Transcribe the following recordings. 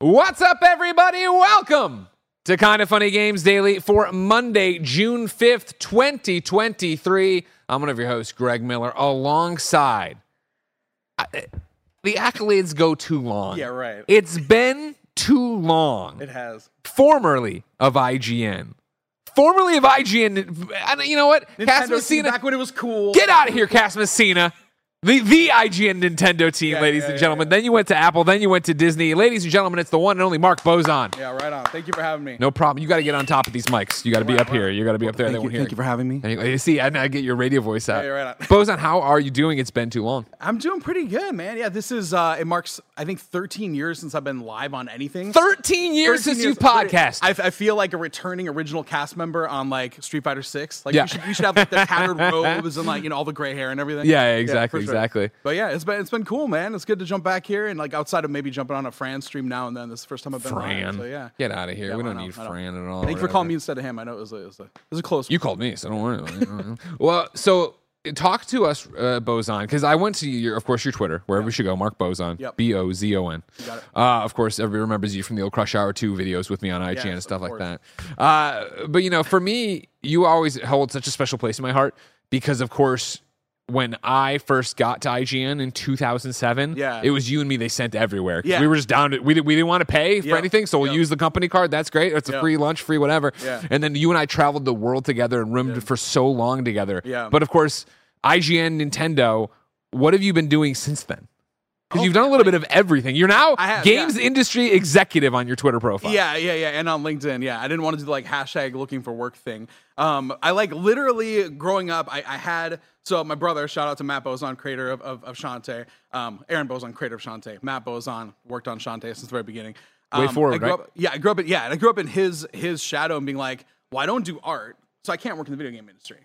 What's up, everybody? Welcome to Kinda Funny Games Daily for Monday, June 5th, 2023. I'm one of your hosts, Greg Miller, alongside. I- eh, the accolades go too long. Yeah, right. It's been too long. It has. Formerly of IGN. Formerly of IGN. and You know what? Cass Messina. back when it was cool. Get out of here, Cass Messina. The, the IGN Nintendo team, Yeah, ladies yeah, and gentlemen. yeah. Then you went to Apple. Then you went to Disney. Ladies and gentlemen, it's the one and only Mark Bozon. Yeah, right on. Thank you for having me. No problem. You got to get on top of these mics. You got to be Right, up here. You got to be up there. Thank they you, thank you for having me. There you. See, I now get your radio voice out. Yeah, you're right on. Bozon, how are you doing? It's been too long. I'm doing pretty good, man. Yeah, this is uh it marks I think 13 years since I've been live on anything. 13 years 13 since you've podcast. I, I feel like a returning original cast member on like Street Fighter Six. Like Yeah. we, should, we should have like, the tattered robes and like you know all the gray hair and everything. Yeah, exactly, for sure. Exactly. But yeah, it's been it's been cool, man. It's good to jump back here and like outside of maybe jumping on a Fran stream now and then. This is the first time I've been Fran. on. So yeah, Get out of here. Yeah, we don't need. Fran at all. Thank you for calling me instead of him. I know it was a, it was a, it was a close. You one. called me, so don't worry. well, so talk to us, uh, Bozon, because I went to your, of course, your Twitter, wherever we should go. Mark Bozon, Yep. B O Z O N. Uh, of course, everybody remembers you from the old Crush Hour Two videos with me on IGN and stuff like that. Uh, but you know, for me, you always hold such a special place in my heart because, of course. When I first got to IGN in 2007, Yeah. it was you and me they sent everywhere. Yeah. We were just down to, we, didn't- we didn't want to pay for Yeah. anything, so we'll Yeah. use the company card. That's great. It's a free lunch, free whatever. Yeah. And then you and I traveled the world together and roomed for so long together. Yeah. But of course, IGN, Nintendo, what have you been doing since then? Because Oh, you've done a little bit of everything. You're now have, games yeah. industry executive on your Twitter profile. Yeah, yeah, yeah, and on LinkedIn. Yeah, I didn't want to do the, like hashtag looking for work thing. Um, I like literally growing up. I, I had so my brother. Shout out to Matt Bozon, creator of of, of Shantae. Um, Erin Bozon, creator of Shantae. Matt Bozon worked on Shantae since the very beginning. Way Um, forward, I grew right? Up, yeah, I grew up. In, yeah, and I grew up in his his shadow and being like, well, I don't do art. So I can't work in the video game industry.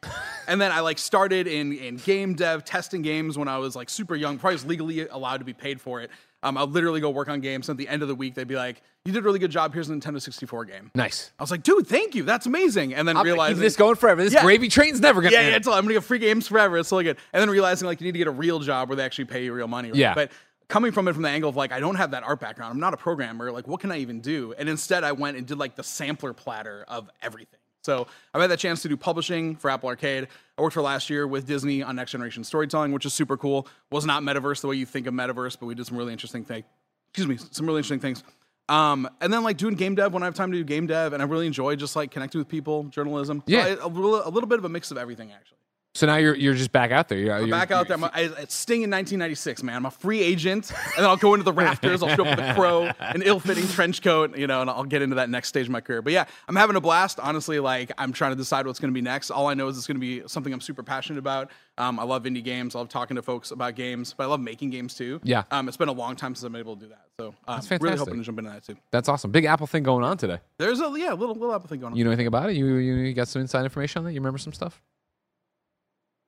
and then I like started in in game dev, testing games when I was like super young, probably was legally allowed to be paid for it. Um, I'd literally go work on games. And at the end of the week, they'd be like, "You did a really good job. Here's a Nintendo 64 game." Nice. I was like, "Dude, thank you. That's amazing." And then I'm gonna realizing keep this going forever. This Yeah. gravy train's never gonna yeah, end. yeah, it's all, I'm gonna get free games forever. It's so good. And then realizing like you need to get a real job where they actually pay you real money. Right? Yeah. But coming from it from the angle of like I don't have that art background. I'm not a programmer. Like what can I even do? And instead I went and did like the sampler platter of everything. So I've had that chance to do publishing for Apple Arcade. I worked for last year with Disney on next generation storytelling, which is super cool. Was not metaverse the way you think of metaverse, but we did some really interesting things. Excuse me, some really interesting things. Um, and then like doing game dev when I have time to do game dev, and I really enjoy just like connecting with people, journalism. So Yeah. I- a, little, a little bit of a mix of everything actually. So now you're you're just back out there. You're, I'm you're- back out there. I'm a, I, it's Sting in 1996, man. I'm a free agent, and then I'll go into the rafters. I'll show up with a crow, an ill-fitting trench coat, you know, and I'll get into that next stage of my career. But yeah, I'm having a blast. Honestly, like I'm trying to decide what's going to be next. All I know is it's going to be something I'm super passionate about. Um, I love indie games. I love talking to folks about games, but I love making games too. Yeah. Um, it's been a long time since I've been able to do that. So um, That's really hoping to jump into that too. That's awesome. Big Apple thing going on today. There's a yeah, little little apple thing going on. You know anything about it? You you, you got some inside information on that? You remember some stuff?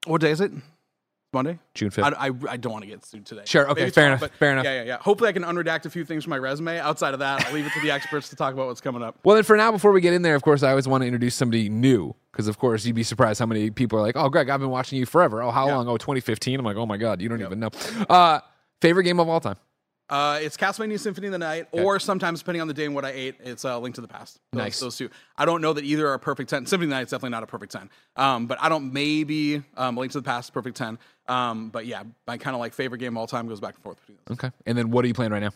What day is it? Monday. June fifth. I, I, I don't want to get sued today. Sure, okay, Maybe fair tomorrow, enough, fair enough. Yeah, yeah, yeah. Hopefully, I can unredact a few things from my resume. Outside of that, I'll leave it to the experts to talk about what's coming up. Well, then for now, before we get in there, of course, I always want to introduce somebody new because, of course, you'd be surprised how many people are like, "Oh, Greg, I've been watching you forever." Oh, how Yeah. long? Oh, 2015. I'm like, "Oh my god, you don't even know." Uh, favorite game of all time? Uh, it's Castlevania Symphony of the Night, or sometimes depending on the day and what I ate, it's uh, Link to the Past. Those, Nice. Those two. I don't know that either are a perfect ten. Symphony of the Night is definitely not a perfect ten. Um, but I don't maybe um, Link to the Past is perfect ten. Um, but yeah, my kind of like favorite game of all time goes back and forth between those. Okay, and then what are you playing right now?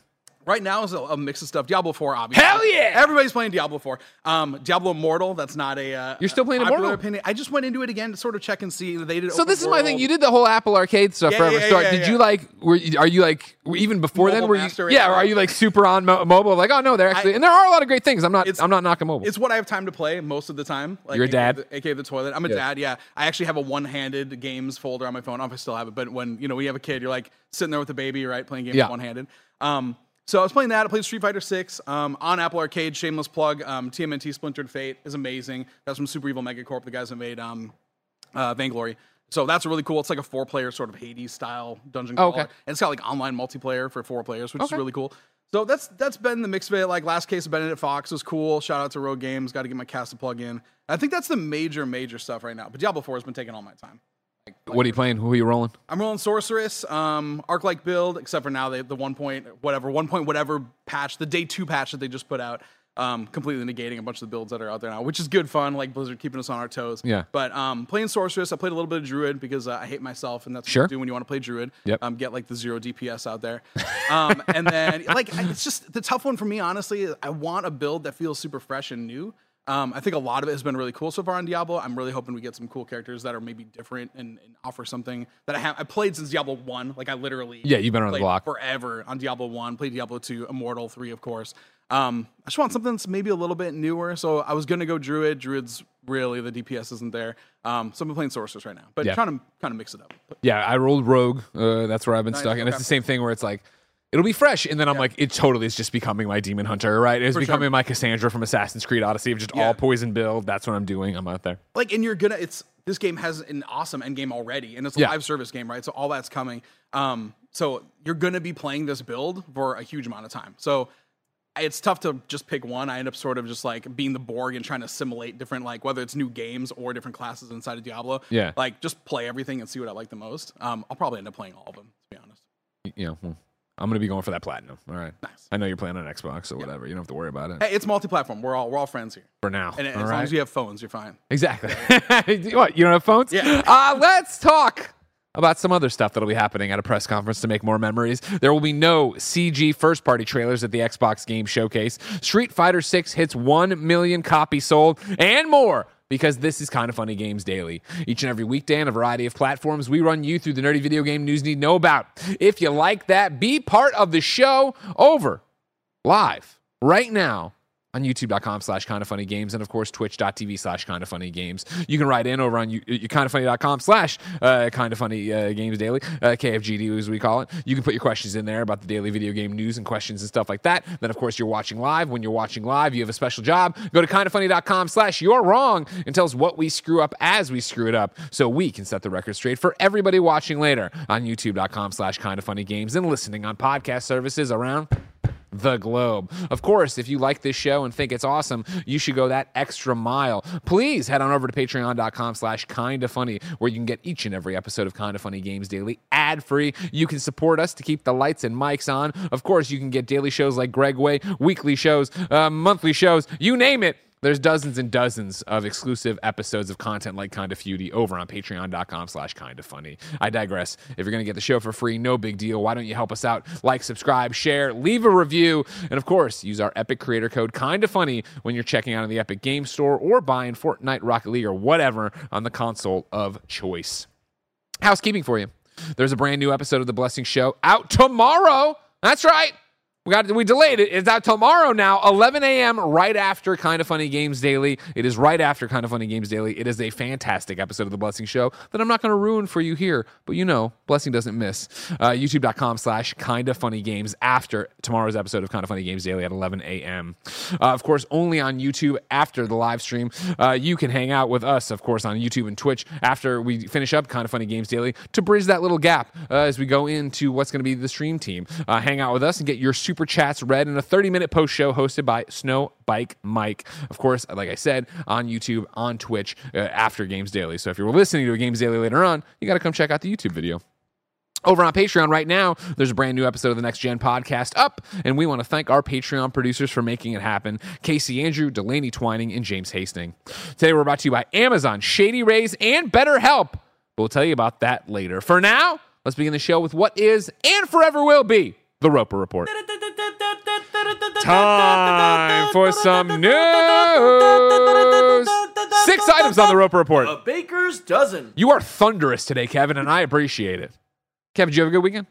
Right now is a, a mix of stuff. Diablo 4, obviously. Hell yeah! Everybody's playing Diablo 4. Um, Diablo Immortal, that's not a. Uh, You're still playing Immortal? Opinion. I just went into it again to sort of check and see. They did. So this is my thing. You did the whole Apple Arcade stuff Yeah, forever. yeah, Start. yeah, did yeah. you like? Were you, are you like even before then? Were you? Yeah. Or are you like super on mo- mobile? Like, oh no, they're actually, and there are a lot of great things. I'm not. I'm not knocking mobile. It's what I have time to play most of the time. Like, You're a aka dad? the- aka the toilet. I'm a Yeah. dad. Yeah, I actually have a one-handed games folder on my phone. I don't know if I still have it, but when you know when you have a kid, you're like sitting there with a baby, right, playing games Yeah. one-handed. Um, so I was playing that. I played Street Fighter Six um, on Apple Arcade. Shameless plug. Um, TMNT Splintered Fate is amazing. That's from Super Evil Megacorp, the guys that made um, uh, Vainglory. So that's really cool. It's like a four-player sort of Hades style dungeon Oh, crawler, okay. and it's got like online multiplayer for four players, which Okay. is really cool. So that's that's been the mix of it. Like last case of Benedict Fox was cool. Shout out to Rogue Games. Got to get my cast to plug in. I think that's the major major stuff right now. But Diablo 4 has been taking all my time. What are you playing? Who are you rolling? I'm rolling Sorceress, um, arc like build, except for now they the one point whatever one point whatever patch, the day two patch that they just put out, um, completely negating a bunch of the builds that are out there now, which is good fun. Like Blizzard keeping us on our toes. Yeah. But um, playing Sorceress, I played a little bit of Druid because uh, I hate myself, and that's Sure. what you do when you want to play Druid. Yep. Um, get like the zero DPS out there, um, and then like I- it's just the tough one for me. Honestly, is I want a build that feels super fresh and new. Um, I think a lot of it has been really cool so far on Diablo. I'm really hoping we get some cool characters that are maybe different and, and offer something that I have. I played since Diablo One. Like I literally Yeah, you've been on the block. forever on Diablo One. Played Diablo Two, Immortal Three, of course. Um, I just want something that's maybe a little bit newer. So I was gonna go Druid. Druid's really the DPS isn't there. Um, so I'm playing Sorceress right now, but Yeah. trying to kind of mix it up. But Yeah, I rolled Rogue. Uh, that's where I've been Nice, stuck, and it's the same thing where it's like. It'll be fresh, and then I'm like, it totally is just becoming my Demon Hunter, right? It's For sure. becoming my Cassandra from Assassin's Creed Odyssey of just Yeah. all poison build. That's what I'm doing. I'm out there. like and you're gonna it's this game has an awesome end game already and it's a Yeah. live service game right so all that's coming um so you're gonna be playing this build for a huge amount of time so it's tough to just pick one i end up sort of just like being the borg and trying to assimilate different like whether it's new games or different classes inside of diablo Yeah. like just play everything and see what i like the most um i'll probably end up playing all of them to be honest Yeah. I'm gonna be going for that platinum. All right. Nice. I know you're playing on Xbox or whatever. You don't have to worry about it hey it's multi-platform we're all we're all friends here for now. and as all long right? as you have phones you're fine Exactly. what? You don't have phones? Yeah. Uh, let's talk about some other stuff that'll be happening at a press conference to make more memories. There will be no CG first party trailers at the Xbox Game Showcase. Street Fighter 6 hits 1 million copies sold and more. Because this is kind of funny games daily. Each and every weekday on a variety of platforms, we run you through the nerdy video game news you need to know about. If you like that, be part of the show over live right now on youtube.com slash kind of funny games and of course twitch.tv slash kind of funny games. You can write in over on you, you kind of funny.com slash uh, kind of funny uh, games daily uh, kfgd as we call it. You can put your questions in there about the daily video game news and questions and stuff like that. Then of course you're watching live. When you're watching live you have a special job. Go to kindoffunny.com slash you're wrong and tell us what we screw up as we screw it up so we can set the record straight for everybody watching later on youtube.com slash kind of funny games and listening on podcast services around the globe. Of course, if you like this show and think it's awesome, you should go that extra mile. Please head on over to patreon.com slash kinda funny, where you can get each and every episode of Kinda Funny Games Daily ad-free. You can support us to keep the lights and mics on. Of course, you can get daily shows like Greg Way, weekly shows, uh, monthly shows, you name it. There's dozens and dozens of exclusive episodes of content like Kinda Feudy over on patreon.com slash kinda funny. I digress. If you're going to get the show for free, no big deal. Why don't you help us out? Like, subscribe, share, leave a review, and of course, use our Epic creator code kinda funny when you're checking out in the Epic Game Store or buying Fortnite, Rocket League, or whatever on the console of choice. Housekeeping for you. There's a brand new episode of The Blessing Show out tomorrow. That's right. We got we delayed it. It's out tomorrow now, 11 a.m. right after Kinda Funny Games Daily. It is right after Kinda Funny Games Daily. It is a fantastic episode of The Blessing Show that I'm not going to ruin for you here, but you know, Blessing doesn't miss. Uh, YouTube.com slash Kinda Funny Games after tomorrow's episode of Kinda Funny Games Daily at 11 a.m. Uh, of course, only on YouTube after the live stream. Uh, you can hang out with us, of course, on YouTube and Twitch after we finish up Kinda Funny Games Daily to bridge that little gap uh, as we go into what's going to be the stream team. Uh, hang out with us and get your super chats read in a 30 minute post show hosted by Snow Bike Mike. Of course, like I said, on YouTube, on Twitch uh, after Games Daily. So if you're listening to a Games Daily later on, you got to come check out the YouTube video. Over on Patreon right now, there's a brand new episode of the Next Gen podcast up, and we want to thank our Patreon producers for making it happen Kasey Andrew, Delaney Twining, and James Hasting. Today, we're brought to you by Amazon, Shady Rays, and BetterHelp. We'll tell you about that later. For now, let's begin the show with what is and forever will be the Roper Report. Time for some news. Six items on the Roper Report. A baker's dozen. You are thunderous today, Kevin, and I appreciate it. Kevin, did you have a good weekend?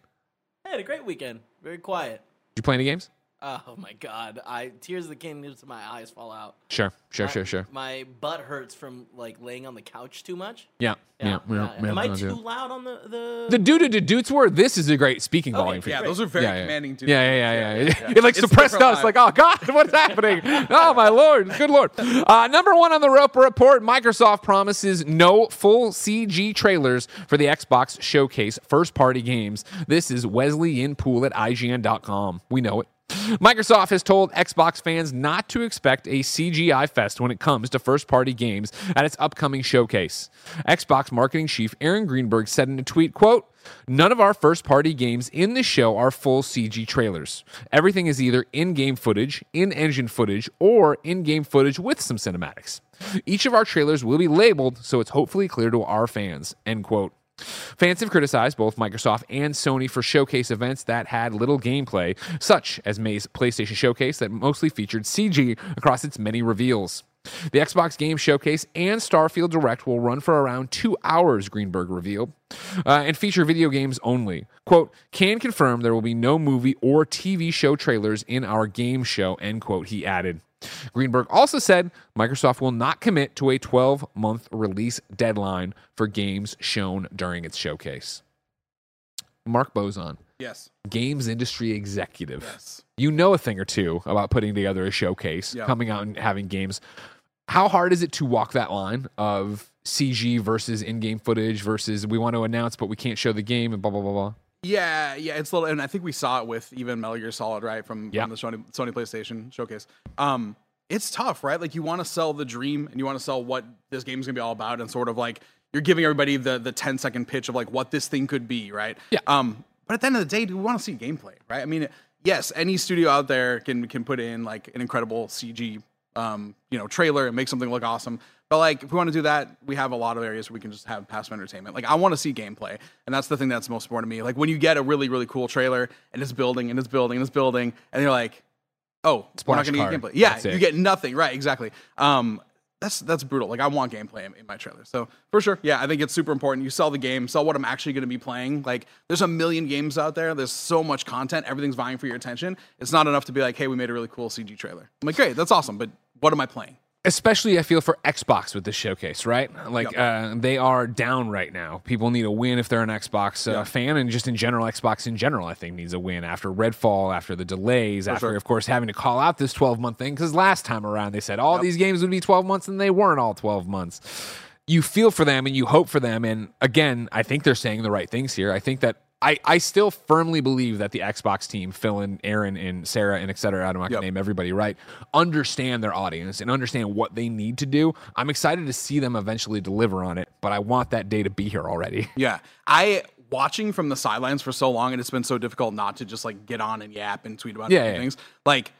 I had a great weekend. Very quiet. Did you play any games? Oh my god! I tears of the king to my eyes fall out. Sure, sure, My- sure, sure. My butt hurts from like laying on the couch too much. Yeah, yeah, yeah. yeah, Am I too loud on the the? The doo doo doots were. This is a great speaking volume for you. Yeah, those are very yeah, yeah. commanding. Yeah, dudes. yeah, yeah, yeah. yeah. It like It's suppressed us. vibe. Like, oh god, what's happening? oh my lord, good lord. Uh, number one on the Roper report: Microsoft promises no full CG trailers for the Xbox Showcase first-party games. This is Wesley Yin-Poole at IGN.com. We know it. Microsoft has told Xbox fans not to expect a CGI fest when it comes to first party games at its upcoming showcase. Xbox marketing chief Aaron Greenberg said in a tweet, quote, None of our first party games in the show are full CG trailers. Everything is either in game footage, in engine footage, or in game footage with some cinematics. Each of our trailers will be labeled so it's hopefully clear to our fans. End quote. Fans have criticized both Microsoft and Sony for showcase events that had little gameplay, such as May's PlayStation Showcase that mostly featured CG across its many reveals. The Xbox Game Showcase and Starfield Direct will run for around two hours, Greenberg revealed, uh, and feature video games only. Quote, can confirm there will be no movie or TV show trailers in our game show, end quote, he added. Greenberg also said Microsoft will not commit to a 12 month release deadline for games shown during its showcase. Mark Bozon, Yes. games industry executive. Yes. You know a thing or two about putting together a showcase, Yeah. coming out and having games. How hard is it to walk that line of CG versus in game footage versus we want to announce but we can't show the game and blah, blah, blah, blah? Yeah, yeah, it's a little, and I think we saw it with even Metal Gear Solid, right, from, Yeah. from the Sony, Sony PlayStation showcase. Um, it's tough, right? Like you want to sell the dream, and you want to sell what this game's gonna be all about, and sort of like you're giving everybody the the 10 second pitch of like what this thing could be, right? Yeah. Um, but at the end of the day, do we want to see gameplay, right? I mean, yes, any studio out there can can put in like an incredible CG, um, you know, trailer and make something look awesome. But like, if we want to do that, we have a lot of areas where we can just have passive entertainment. Like, I want to see gameplay, and that's the thing that's most important to me. Like, when you get a really, really cool trailer and it's building and it's building and it's building, and you're like, oh, we're not going to get gameplay. Yeah, you get nothing. Right? Exactly. Um, that's that's brutal. Like, I want gameplay in, in my trailer. So for sure, yeah, I think it's super important. You sell the game, sell what I'm actually going to be playing. Like, there's a million games out there. There's so much content. Everything's vying for your attention. It's not enough to be like, hey, we made a really cool CG trailer. I'm like, great, that's awesome, but what am I playing? especially I feel for Xbox with this showcase, right? Like uh, they are down right now. People need a win if they're an Xbox uh, Yeah. fan, and just in general, Xbox in general, I think needs a win after Redfall, after the delays, after sure. of course having to call out this 12 month thing because last time around they said all these games would be 12 months and they weren't all 12 months. You feel for them and you hope for them, and again, I think they're saying the right things here. I think that. I, I still firmly believe that the Xbox team, Phil and Aaron and Sarah and et cetera, I don't going to Yep. name everybody right, understand their audience and understand what they need to do. I'm excited to see them eventually deliver on it, but I want that day to be here already. Yeah, I watching from the sidelines for so long, and it's been so difficult not to just like get on and yap and tweet about Yeah, yeah. things. Like,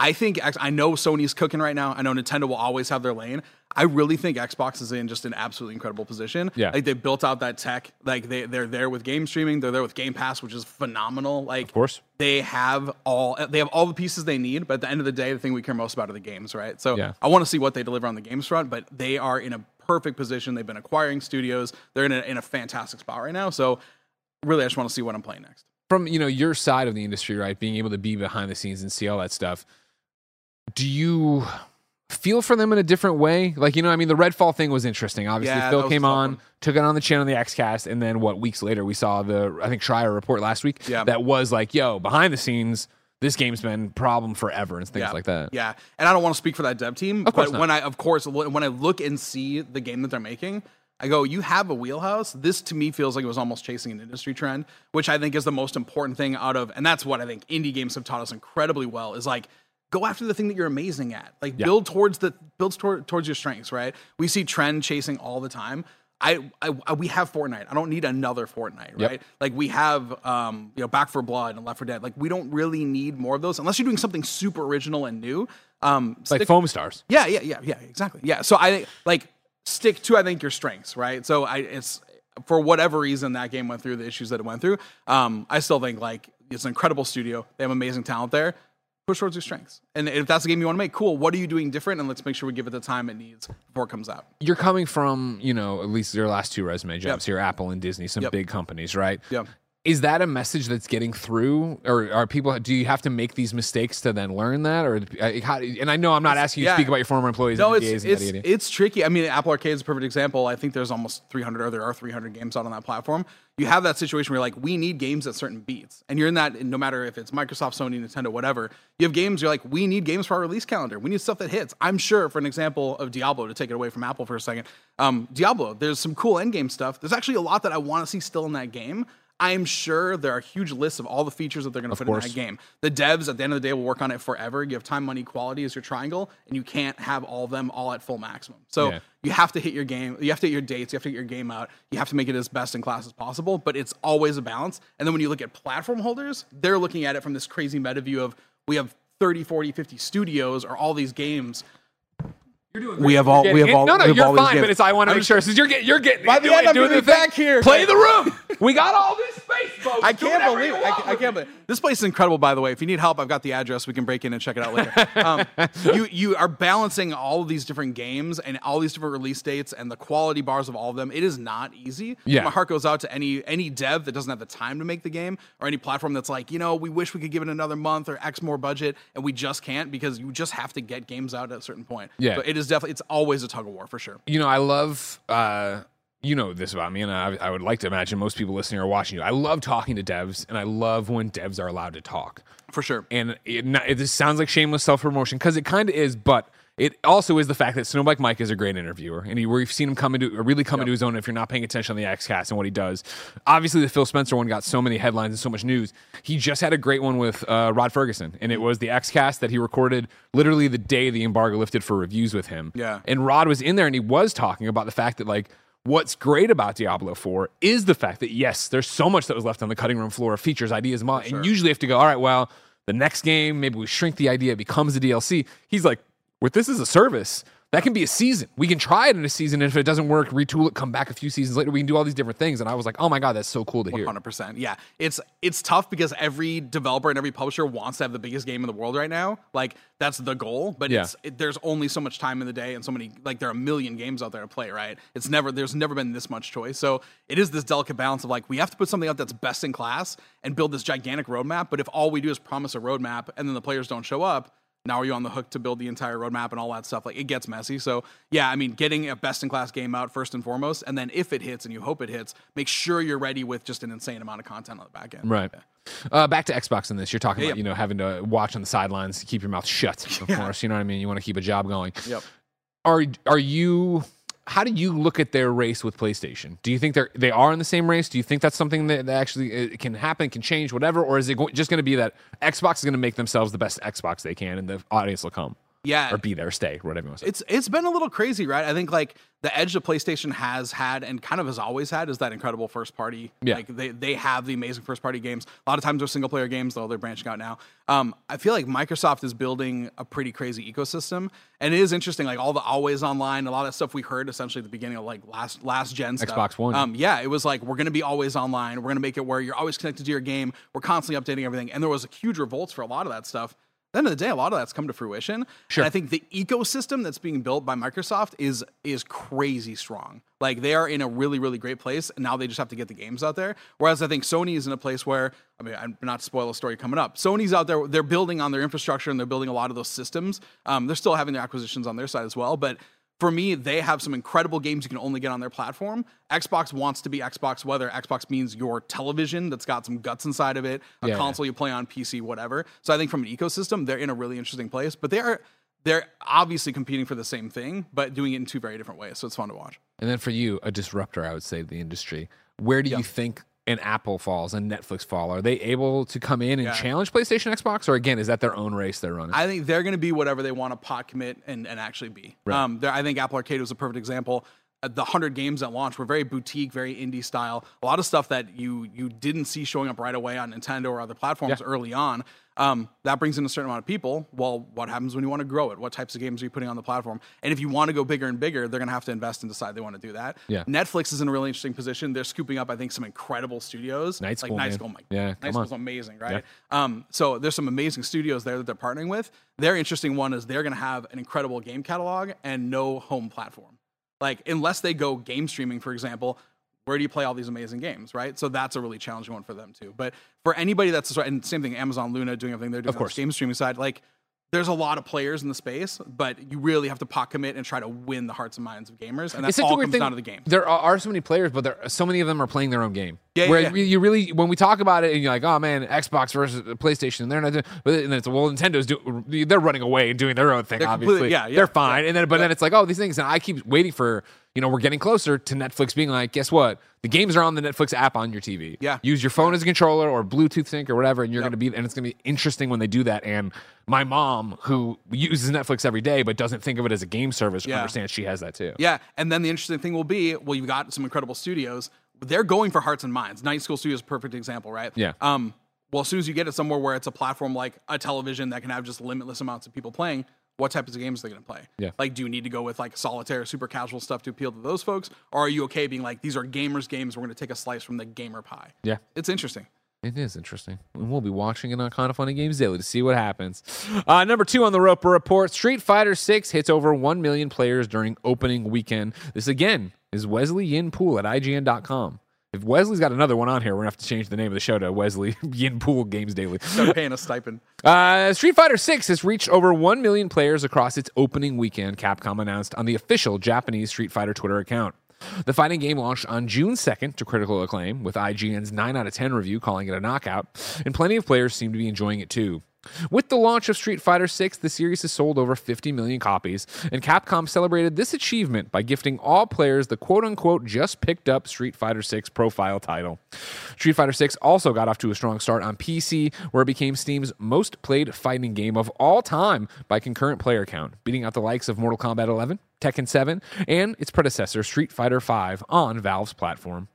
I think I know Sony's cooking right now. I know Nintendo will always have their lane. I really think Xbox is in just an absolutely incredible position. Yeah. like they built out that tech. Like they they're there with game streaming. They're there with Game Pass, which is phenomenal. Like, of course. they have all they have all the pieces they need. But at the end of the day, the thing we care most about are the games, right? So Yeah. I want to see what they deliver on the games front, but they are in a perfect position. They've been acquiring studios. They're in a, in a fantastic spot right now. So really, I just want to see what I'm playing next. From you know your side of the industry, right, being able to be behind the scenes and see all that stuff, do you feel for them in a different way? Like you know, I mean, the Redfall thing was interesting. Obviously, Yeah, Phil came on, one. took it on the chin on the XCast, and then what weeks later we saw the I think Schreier report last week Yeah. that was like, yo, behind the scenes, this game's been problem forever and things yeah. like that. Yeah, and I don't want to speak for that dev team, Of course but not. when I, of course, when I look and see the game that they're making, I go, "You have a wheelhouse." This to me feels like it was almost chasing an industry trend, which I think is the most important thing out of, and that's what I think indie games have taught us incredibly well. Is like go after the thing that you're amazing at, like Yeah. build towards the build toward, towards your strengths. Right? We see trend chasing all the time. I, I, I- we have Fortnite. I don't need another Fortnite, Yep. right? Like we have, um, you know, Back for Blood and Left for Dead. Like we don't really need more of those unless you're doing something super original and new. Um, Like Foamstars. yeah, yeah, yeah, yeah, exactly. Yeah. So I like stick to I think your strengths, right? So I it's for whatever reason that game went through the issues that it went through. Um, I still think like it's an incredible studio. They have amazing talent there. Push towards your strengths. And if that's the game you want to make, cool. What are you doing different? And let's make sure we give it the time it needs before it comes out. You're coming from, you know, at least your last two resume jobs Yep. here, Apple and Disney, some Yep. big companies, right? Yep. Is that a message that's getting through, or are people? Do you have to make these mistakes to then learn that, or uh, how, and I know I'm not asking you to speak about your former employees. No, and it's it's, it's tricky. I mean, Apple Arcade is a perfect example. I think there's almost 300 or there are 300 games out on that platform. You have that situation where you're like, we need games at certain beats, and you're in that. No matter if it's Microsoft, Sony, Nintendo, whatever, you have games. You're like, we need games for our release calendar. We need stuff that hits. I'm sure, for an example of Diablo, to take it away from Apple for a second, um, Diablo. There's some cool end game stuff. There's actually a lot that I want to see still in that game. I'm sure there are huge lists of all the features that they're going to put course. in that game. The devs at the end of the day will work on it forever. You have time, money, quality as your triangle, and you can't have all of them all at full maximum. So Yeah. you have to hit your game. You have to hit your dates. You have to get your game out. You have to make it as best in class as possible. But it's always a balance. And then when you look at platform holders, they're looking at it from this crazy meta view of we have 30, 40, 50 studios or all these games. We have all. Getting We have all. no, no, you're fine. games. But it's I want to I'm make sure since you're getting, you're getting, By the doing, end, I'm doing gonna the back here. Play the room. We got all this space, folks. I can't believe it. I, I can't it. believe this place is incredible. By the way, if you need help, I've got the address. We can break in and check it out later. Um, you you are balancing all of these different games and all these different release dates and the quality bars of all of them. It is not easy. Yeah. my heart goes out to any any dev that doesn't have the time to make the game or any platform that's like you know we wish we could give it another month or X more budget and we just can't because you just have to get games out at a certain point. Yeah. so it is definitely it's always a tug of war for sure. you know, I love, uh, you know this about me, and I, I would like to imagine most people listening or watching you. I love talking to devs, and I love when devs are allowed to talk. For sure. And it, it just sounds like shameless self promotion because it kind of is, but it also is the fact that Snowbike Mike is a great interviewer, and he, we've seen him come into really come into his own. If you're not paying attention on the XCast and what he does, obviously the Phil Spencer one got so many headlines and so much news. He just had a great one with uh, Rod Ferguson, and it was the XCast that he recorded literally the day the embargo lifted for reviews with him. Yeah. and Rod was in there, and he was talking about the fact that like. What's great about Diablo 4 is the fact that yes, there's so much that was left on the cutting room floor of features, ideas, mo- and usually you have to go, all right, well, the next game, maybe we shrink the idea, it becomes a DLC. He's like, with this as a service, that can be a season. We can try it in a season. And if it doesn't work, retool it, come back a few seasons later. We can do all these different things. And I was like, oh my God, that's so cool to hear. Hundred percent. Yeah, it's it's tough because every developer and every publisher wants to have the biggest game in the world right now. Like that's the goal, but Yeah. it's it, there's only so much time in the day and so many like there are a million games out there to play. Right? It's never there's never been this much choice. So it is this delicate balance of like we have to put something out that's best in class and build this gigantic roadmap. But if all we do is promise a roadmap and then the players don't show up. Now are you on the hook to build the entire roadmap and all that stuff? Like it gets messy. So yeah, I mean, getting a best in class game out first and foremost, and then if it hits and you hope it hits, make sure you're ready with just an insane amount of content on the back end. Right. Uh, back to Xbox in this. You're talking Yeah, about, yeah. you know, having to watch on the sidelines, to keep your mouth shut, of course. You know what I mean? You want to keep a job going. Yep. Are are you how do you look at their race with PlayStation? Do you think they're they are in the same race? Do you think that's something that, that actually uh, can happen, can change, whatever, or is it go- just going to be that Xbox is going to make themselves the best Xbox they can, and the audience will come Yeah. or be there, stay, whatever you want to say? It's it's been a little crazy, right? I think like the edge that PlayStation has had and kind of has always had is that incredible first party. Yeah. Like they they have the amazing first party games. A lot of times they're single player games, though they're branching out now. Um, I feel like Microsoft is building a pretty crazy ecosystem, and it is interesting. Like all the always online, a lot of stuff we heard essentially at the beginning of like last last gen stuff. Xbox One. Um, yeah, it was like we're gonna be always online. We're gonna make it where you're always connected to your game. We're constantly updating everything, and there was a huge revolts for a lot of that stuff. At the end of the day, a lot of that's come to fruition. Sure. And I think the ecosystem that's being built by Microsoft is is crazy strong. Like they are in a really really great place, and now they just have to get the games out there. Whereas I think Sony is in a place where I mean, I'm not to spoil a story coming up. Sony's out there; they're building on their infrastructure and they're building a lot of those systems. Um, they're still having their acquisitions on their side as well, but for me, they have some incredible games you can only get on their platform. Xbox wants to be Xbox, whether Xbox means your television that's got some guts inside of it, a Yeah, yeah. console you play on PC, whatever. So I think from an ecosystem, they're in a really interesting place. But they are they're obviously competing for the same thing, but doing it in two very different ways. So it's fun to watch. And then for you, a disruptor, I would say, to the industry. Where do you think an Apple falls and Netflix fall? Are they able to come in and Yeah. challenge PlayStation, Xbox, or again, is that their own race they're running? I think they're going to be whatever they want to pot commit and, and actually be. Um, I think Apple Arcade was a perfect example. uh, the 100 games at launch were very boutique, very indie style. A lot of stuff that you you didn't see showing up right away on Nintendo or other platforms early on. Um, that brings in a certain amount of people. Well, what happens when you want to grow it? What types of games are you putting on the platform? And if you want to go bigger and bigger, they're going to have to invest and decide they want to do that. Yeah. Netflix is in a really interesting position. They're scooping up, I think, some incredible studios. Night like School, Night man. School, my, Yeah, Night School's on. amazing, right? Um, so there's some amazing studios there that they're partnering with. Their interesting one is they're going to have an incredible game catalog and no home platform. Like unless they go game streaming, for example, where do you play all these amazing games, right? So that's a really challenging one for them too. But for anybody that's and same thing, Amazon Luna doing everything they're doing Of on the course. game streaming side, like there's a lot of players in the space, but you really have to pot commit and try to win the hearts and minds of gamers, and that It's all comes thing. down to the game. There are, so many players, but there so many of them are playing their own game. Yeah, yeah, Where yeah. you really, when we talk about it, and you're like, "Oh man, Xbox versus PlayStation," and they're not doing. But then it's well, Nintendo's do, they're running away and doing their own thing. They're obviously, yeah, yeah, they're fine. yeah, and then, but then it's like, oh, these things, and I keep waiting for. You know, we're getting closer to Netflix being like, guess what? The games are on the Netflix app on your TV. Yeah. Use your phone as a controller or Bluetooth sync or whatever, and you're going to be, and it's going to be interesting when they do that. And my mom, who uses Netflix every day but doesn't think of it as a game service, Yeah. understands she has that too. Yeah, and then the interesting thing will be, well, you've got some incredible studios. They're going for hearts and minds. Night School Studios is a perfect example, right? Yeah. Um, well, as soon as you get it somewhere where it's a platform like a television that can have just limitless amounts of people playing, what types of games are they going to play? Yeah. Like, do you need to go with like solitaire, super casual stuff to appeal to those folks, or are you okay being like, these are gamers' games? We're going to take a slice from the gamer pie. Yeah. It's interesting. It is interesting. And we'll be watching it on Kinda Funny Games Daily to see what happens. Uh, number two on the Roper Report Street Fighter 6 hits over 1 million players during opening weekend. This again is Wesley Yin-Poole at IGN.com. If Wesley's got another one on here, we're going to have to change the name of the show to Wesley Yin-Poole Games Daily. Start paying a stipend. Uh, Street Fighter 6 has reached over 1 million players across its opening weekend, Capcom announced on the official Japanese Street Fighter Twitter account. The fighting game launched on June 2nd to critical acclaim, with IGN's 9 out of 10 review calling it a knockout, and plenty of players seem to be enjoying it too. With the launch of Street Fighter VI, the series has sold over 50 million copies, and Capcom celebrated this achievement by gifting all players the quote unquote just picked up Street Fighter VI profile title. Street Fighter VI also got off to a strong start on PC, where it became Steam's most played fighting game of all time by concurrent player count, beating out the likes of Mortal Kombat 11, Tekken 7, and its predecessor, Street Fighter V, on Valve's platform.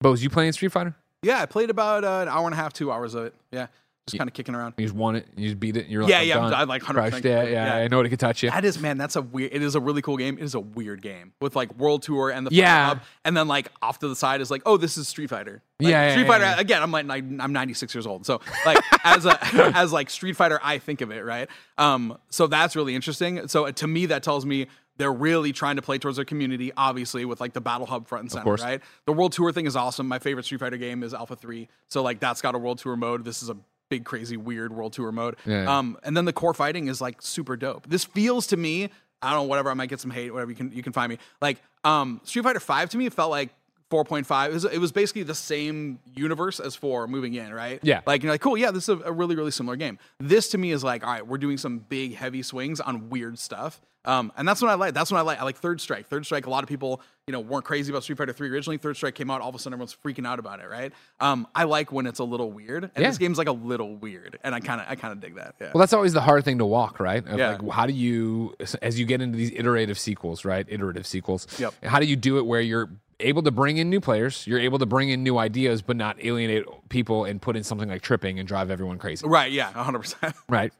Bose, you playing Street Fighter? Yeah, I played about uh, an hour and a half, two hours of it. Yeah, just kind of kicking around. You just won it, you just beat it, and you're like, Yeah, I'm yeah, done. I'm like 100% Crushed. Yeah, yeah, yeah. I know it could touch you. That is, man, that's a weird. It is a really cool game. It is a weird game with like World Tour and the Yeah. Hub, and then like off to the side is like, oh, this is Street Fighter. Like, Yeah, yeah, Street Fighter. yeah. Again, I'm like I'm 96 years old, so like as a as like Street Fighter, I think of it right. Um, so that's really interesting. So to me, that tells me. They're really trying to play towards their community, obviously, with like the Battle Hub front and center, right? The World Tour thing is awesome. My favorite Street Fighter game is Alpha 3. So, like, that's got a World Tour mode. This is a big, crazy, weird World Tour mode. Yeah, yeah. Um, and then the core fighting is like super dope. This feels to me, I don't know, whatever. I might get some hate, whatever. You can you can find me. Like um, Street Fighter Five to me, it felt like. 4.5 it was, it was basically the same universe as 4 moving in right Yeah. like you're like cool yeah this is a, a really really similar game this to me is like all right we're doing some big heavy swings on weird stuff um, and that's what I like. That's what I like. I like Third Strike. Third Strike. A lot of people, you know, weren't crazy about Street Fighter Three originally. Third Strike came out, all of a sudden everyone's freaking out about it, right? Um, I like when it's a little weird, and Yeah. this game's like a little weird, and I kind of, I kind of dig that. Yeah. Well, that's always the hard thing to walk, right? Of, Yeah. Like, how do you, as you get into these iterative sequels, right? Iterative sequels. Yep. How do you do it where you're able to bring in new players, you're able to bring in new ideas, but not alienate people and put in something like tripping and drive everyone crazy, right. Yeah. 100. percent right?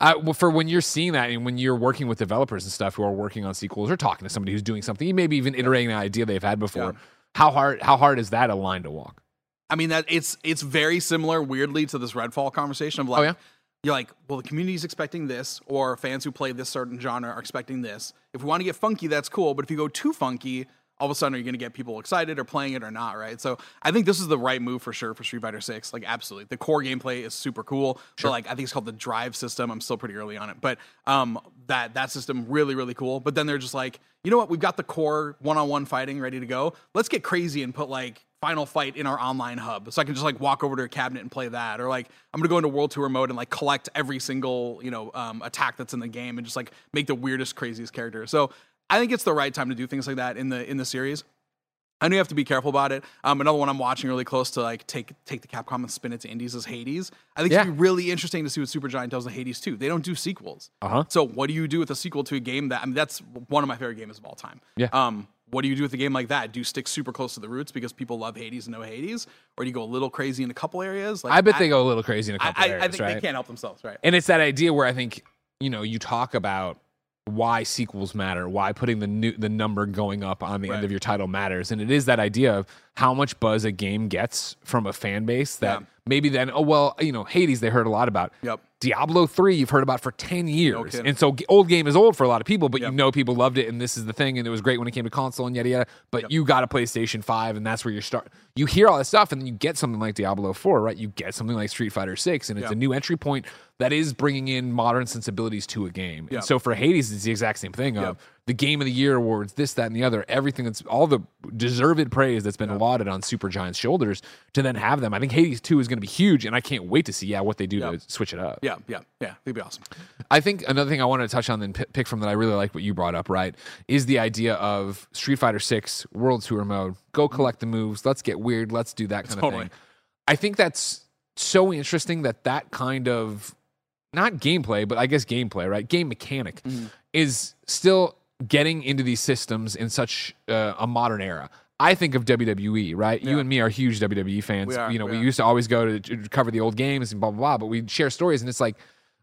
Uh, well, for when you're seeing that and when you're working with developers and stuff who are working on sequels or talking to somebody who's doing something, maybe even iterating an idea they've had before. Yeah. How hard? How hard is that a line to walk? I mean that it's it's very similar, weirdly, to this Redfall conversation of like, Oh, yeah? you're like, well, the community's expecting this, or fans who play this certain genre are expecting this. If we want to get funky, that's cool, but if you go too funky, all of a sudden, are you going to get people excited or playing it or not, right? So I think this is the right move for sure for Street Fighter Six. Like, absolutely, the core gameplay is super cool. So like, I think it's called the Drive system. I'm still pretty early on it, but um, that that system really really cool. But then they're just like, you know what? We've got the core one-on-one fighting ready to go. Let's get crazy and put like final fight in our online hub so i can just like walk over to a cabinet and play that or like i'm gonna go into world tour mode and like collect every single you know um, attack that's in the game and just like make the weirdest craziest character so i think it's the right time to do things like that in the in the series I know you have to be careful about it. Um, another one I'm watching really close to like take take the Capcom and spin it to indies is Hades. I think Yeah. it'd be really interesting to see what Supergiant does with Hades too. They don't do sequels. Uh-huh. So what do you do with a sequel to a game that I mean that's one of my favorite games of all time. Yeah. Um, what do you do with a game like that? Do you stick super close to the roots because people love Hades and know Hades, or do you go a little crazy in a couple areas? Like I bet they go a little crazy in a couple I, areas, I think right? they can't help themselves, right? And it's that idea where I think you know you talk about why sequels matter, why putting the new, the number going up on the end of your title matters, and it is that idea of how much buzz a game gets from a fan base that Yeah. maybe then oh well you know Hades they heard a lot about. Yep. Diablo 3 you've heard about for 10 years. kidding. and so old game is old for a lot of people, but you know people loved it and this is the thing and it was great when it came to console and yada yada, but you got a PlayStation 5 and that's where you start. You hear all this stuff and then you get something like Diablo 4, right? You get something like Street Fighter 6 and it's a new entry point that is bringing in modern sensibilities to a game. Yeah. And so for Hades it's the exact same thing of Yep. the game of the year awards, this that and the other, everything that's all the deserved praise that's been lauded on Supergiant's shoulders to then have them. I think Hades 2 is going to be huge and I can't wait to see yeah what they do to switch it up. Yeah, yeah, yeah. It'd be awesome. I think another thing I wanted to touch on and pi- pick from that I really like what you brought up, right, is the idea of Street Fighter 6 World Tour mode. Go mm-hmm. collect the moves. Let's get weird. Let's do that kind Totally. of thing. I think that's so interesting that that kind of not gameplay, but I guess gameplay, right? Game mechanic Mm-hmm. is still getting into these systems in such uh, a modern era. I think of WWE, right? You and me are huge WWE fans. Are, you know, we we used to always go to, to cover the old games and blah blah blah. But we share stories, and it's like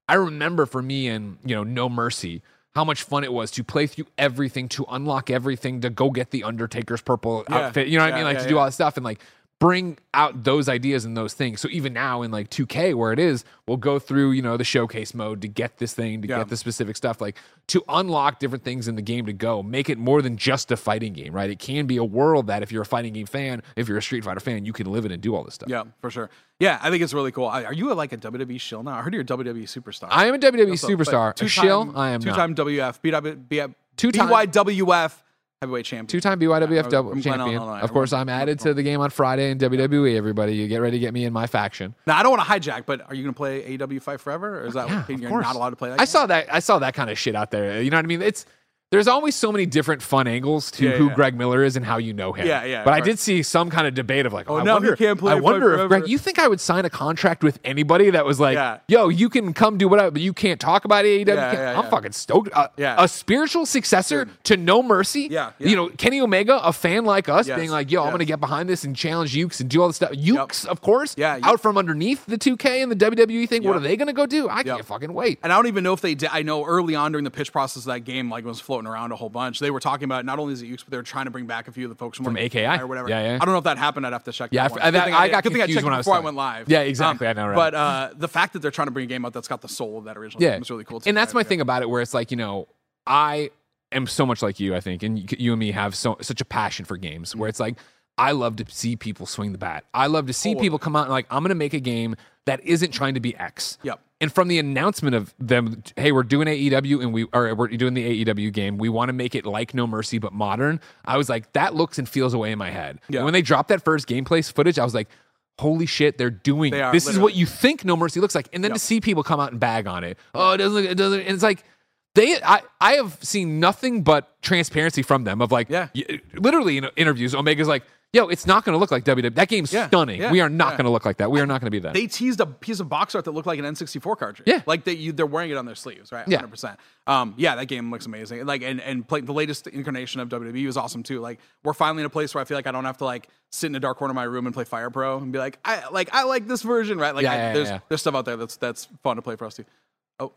I remember for me and you know No Mercy how much fun it was to play through everything, to unlock everything, to go get the Undertaker's purple Yeah. outfit. You know what I mean? Like yeah, to do all that stuff and like bring out those ideas and those things. So even now in like 2K where it is, we'll go through, you know, the showcase mode to get this thing, to Yeah. get the specific stuff, like to unlock different things in the game to go, make it more than just a fighting game, right? It can be a world that if you're a fighting game fan, if you're a Street Fighter fan, you can live in and do all this stuff. Yeah, for sure. Yeah, I think it's really cool. Are you a, like a WWE shill now? I heard you're a WWE superstar. I am a WWE So, superstar. Two-time- shill, I am two-time WF, BW, B- Two-time- BYWF heavyweight champion. Two-time BYWF double champion. Illinois. Of course, I'm added to the game on Friday in WWE. Everybody, you get ready to get me in my faction. Now I don't want to hijack, but are you going to play AEW Fight Forever, or is that Yeah, you're course. not allowed to play that? I game? saw that. I saw that kind of shit out there. You know what I mean? It's there's always so many different fun angles to Yeah, who yeah. Greg Miller is and how you know him. Yeah, yeah, But I did see some kind of debate of like, oh, Oh, I wonder, can't play I wonder if. Greg, you think I would sign a contract with anybody that was like, Yeah. yo, you can come do whatever, but you can't talk about AEW. Yeah, Can't- yeah, I'm fucking stoked. Uh, Yeah. A spiritual successor to No Mercy. Yeah. You know, Kenny Omega, a fan like us, Yes, being like, yo, I'm going to get behind this and challenge Yuke's and do all this stuff. Yuke's, of course, Yeah, out from underneath the 2K and the WWE thing. What are they going to go do? I Yep. can't fucking wait. And I don't even know if they did. I know early on during the pitch process of that game, like it was floating around a whole bunch. They were talking about not only is it Yuke's, but they were trying to bring back a few of the folks from, From AKI? or whatever. Yeah, yeah. I don't know if that happened. I'd have to check. Yeah, that I- one. I- I got good thing confused checked when I it was before I went live. Um, Yeah, exactly. I know, right. But uh, the fact that they're trying to bring a game out that's got the soul of that original Yeah, game is really cool. Too. And that's my Yeah. thing about it, where it's like you know, I am so much like you, I think, and you, you and me have so such a passion for games, where it's like I love to see people swing the bat. I love to see people come out and like I'm going to make a game that isn't trying to be X. Yep. And from the announcement of them, hey, we're doing AEW and we or we're doing the AEW game. We want to make it like No Mercy but modern. I was like, that looks and feels away in my head. Yeah. And when they dropped that first gameplay footage, I was like. Holy shit, they're doing They are, This is what you think No Mercy looks like. And then to see people come out and bag on it. Oh, it doesn't look, it doesn't. And it's like, they, I, I have seen nothing but transparency from them of like, Yeah. literally in interviews, Omega's like, yo, it's not going to look like WWE. That game's Yeah, stunning. yeah, we are not yeah. going to look like that. We are not going to be that. They teased a piece of box art that looked like an N64 cartridge. Yeah. like they you, they're wearing it on their sleeves, right? Yeah. 100%. Um, yeah, that game looks amazing. Like and and play, the latest incarnation of WWE was awesome too. Like we're finally in a place where I feel like I don't have to like sit in a dark corner of my room and play Fire Pro and be like, I like I like this version, right? Like Yeah, I- yeah, there's yeah. there's stuff out there that's that's fun to play for us too. Oh,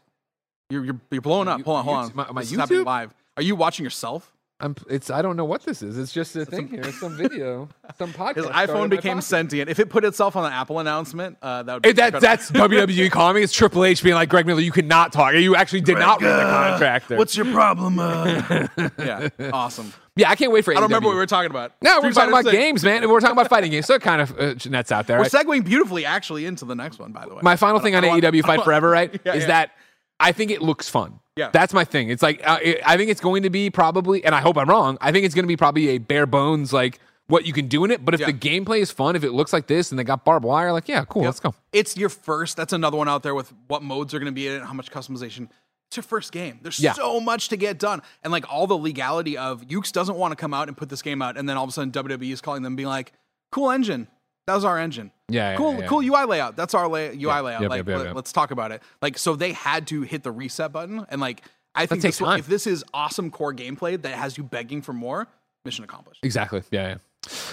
you're you're, you're blowing up. You- hold on, hold on. My- my This is happening YouTube? live. Are you watching yourself? I'm, it's, I don't know what this is. It's just a thing here. It's some video, some podcast. His iPhone became sentient. If it put itself on the Apple announcement, uh, that would be Hey, that, that's WWE calling me. It's Triple H being like, Greg Miller, you cannot talk. You actually did not read the contract. There. What's your problem? Uh? yeah, awesome. yeah, I can't wait for I don't remember what we were talking about. No, we're talking about 6. games, man. We're talking about fighting games. So it kind of uh, nets out there. We're right? segueing beautifully, actually, into the next one. By the way, my final thing on AEW Fight Forever, right, Yeah, is yeah. that I think it looks fun. Yeah. That's my thing. It's like, uh, it, I think it's going to be probably, and I hope I'm wrong, I think it's going to be probably a bare bones, like, what you can do in it. But if Yeah. the gameplay is fun, if it looks like this and they got barbed wire, like, yeah, cool, let's go. It's your first. That's another one out there with what modes are going to be in it, how much customization. It's your first game. There's Yeah. so much to get done, and like all the legality of Yuke's doesn't want to come out and put this game out, and then all of a sudden WWE is calling them, being like, "Cool engine, that was our engine." Yeah, yeah, cool, yeah, yeah. cool UI layout. That's our lay- UI layout. Yep, like, let- let's talk about it. Like, so they had to hit the reset button, and like, I think this, if this is awesome core gameplay that has you begging for more, mission accomplished. Exactly. Yeah.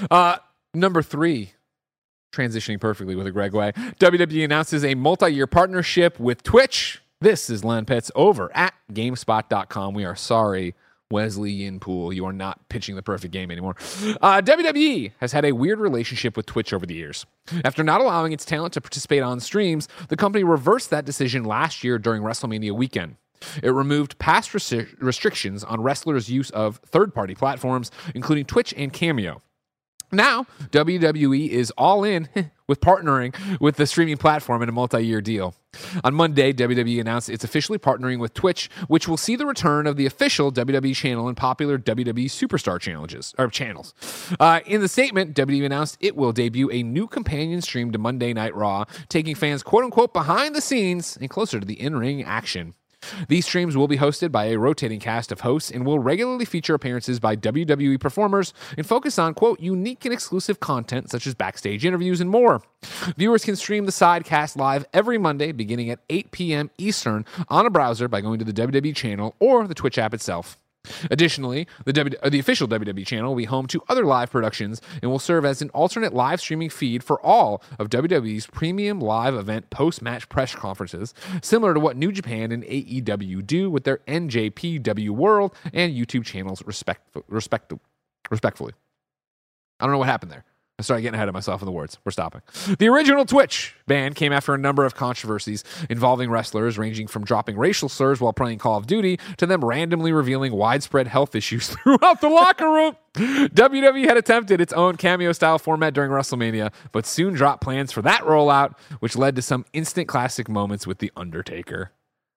yeah. Uh, number three, transitioning perfectly with a Greg way. WWE announces a multi-year partnership with Twitch. This is Lan Pitts over at GameSpot.com. We are sorry, Wesley Yin-Poole, you are not pitching the perfect game anymore. Uh, WWE has had a weird relationship with Twitch over the years. After not allowing its talent to participate on streams, the company reversed that decision last year during WrestleMania weekend. It removed past restri- restrictions on wrestlers' use of third party platforms, including Twitch and Cameo. Now, WWE is all in with partnering with the streaming platform in a multi year deal. On Monday, WWE announced it's officially partnering with Twitch, which will see the return of the official WWE channel and popular WWE Superstar challenges or channels. Uh, in the statement, WWE announced it will debut a new companion stream to Monday Night Raw, taking fans quote unquote behind the scenes and closer to the in ring action. These streams will be hosted by a rotating cast of hosts and will regularly feature appearances by WWE performers and focus on, quote, unique and exclusive content such as backstage interviews and more. Viewers can stream the sidecast live every Monday beginning at 8 p.m. Eastern on a browser by going to the WWE channel or the Twitch app itself. Additionally, the, w- uh, the official WWE channel will be home to other live productions and will serve as an alternate live streaming feed for all of WWE's premium live event post match press conferences, similar to what New Japan and AEW do with their NJPW World and YouTube channels, respect, respect, respectfully. I don't know what happened there. I started getting ahead of myself in the words. We're stopping. The original Twitch ban came after a number of controversies involving wrestlers, ranging from dropping racial slurs while playing Call of Duty to them randomly revealing widespread health issues throughout the locker room. WWE had attempted its own cameo style format during WrestleMania, but soon dropped plans for that rollout, which led to some instant classic moments with The Undertaker.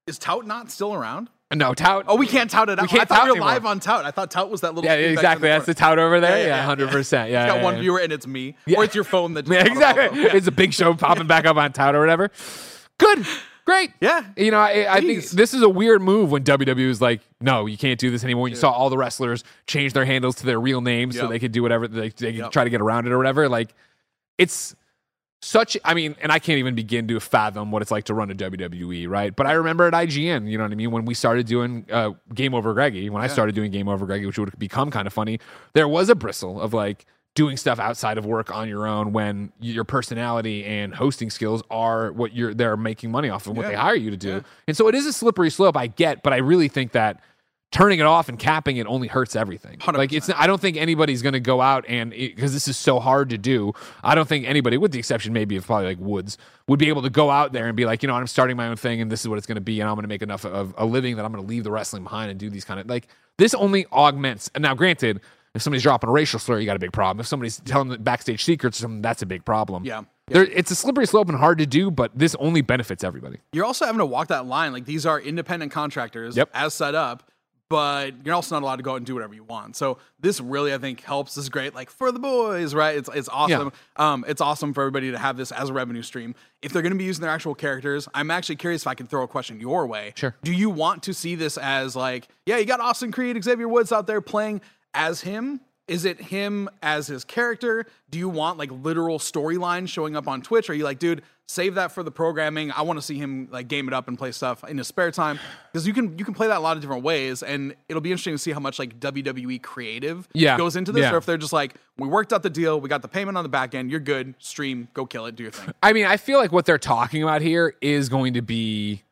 Is Tout not still around? No, Tout. Oh, we can't tout it out. can't I thought tout we were anymore. live on Tout. I thought Tout was that little. Yeah, screen back in exactly. That's the. Tout over there. Yeah, Yeah, yeah, hundred percent. Yeah, It's got yeah, one yeah. viewer and it's me, Yeah. or it's your phone that. Yeah, exactly. Yeah. It's a big show popping back up on tout or whatever. Good. Great. Yeah. You know, I, I think this is a weird move when WWE was like, no, you can't do this anymore. You saw all the wrestlers change their handles to their real names so they could do whatever they, they could Yep. try to get around it or whatever. Like, it's such, I mean, and I can't even begin to fathom what it's like to run a WWE, right? But I remember at IGN, you know what I mean? When we started doing uh, Game Over Greggy, when I started doing Game Over Greggy, which would become kind of funny, there was a bristle of like, doing stuff outside of work on your own when your personality and hosting skills are what you're they're making money off of what Yeah. they hire you to do. And so it is a slippery slope I get, but I really think that turning it off and capping it only hurts everything. 100%. Like it's I don't think anybody's going to go out and because this is so hard to do. I don't think anybody with the exception maybe of probably like Woods would be able to go out there and be like, you know, I'm starting my own thing and this is what it's going to be and I'm going to make enough of a living that I'm going to leave the wrestling behind and do these kind of like this only augments. And now granted, if somebody's dropping a racial slur, you got a big problem. If somebody's telling the backstage secrets, or something, that's a big problem. Yeah. There, it's a slippery slope and hard to do, but this only benefits everybody. You're also having to walk that line. Like these are independent contractors Yep. as set up, but you're also not allowed to go out and do whatever you want. So this really, I think, helps. This is great, like for the boys, right? It's it's awesome. Um, it's awesome for everybody to have this as a revenue stream. If they're going to be using their actual characters, I'm actually curious if I can throw a question your way. Sure. Do you want to see this as like, yeah, you got Austin Creed, Xavier Woods out there playing as him? Is it him as his character? Do you want like literal storyline showing up on Twitch? Are you like, dude, save that for the programming? I want to see him like game it up and play stuff in his spare time because you can you can play that a lot of different ways, and it'll be interesting to see how much like WWE creative Yeah. goes into this, Yeah. or if they're just like, we worked out the deal, we got the payment on the back end, you're good, stream, go kill it, do your thing. I mean, I feel like what they're talking about here is going to be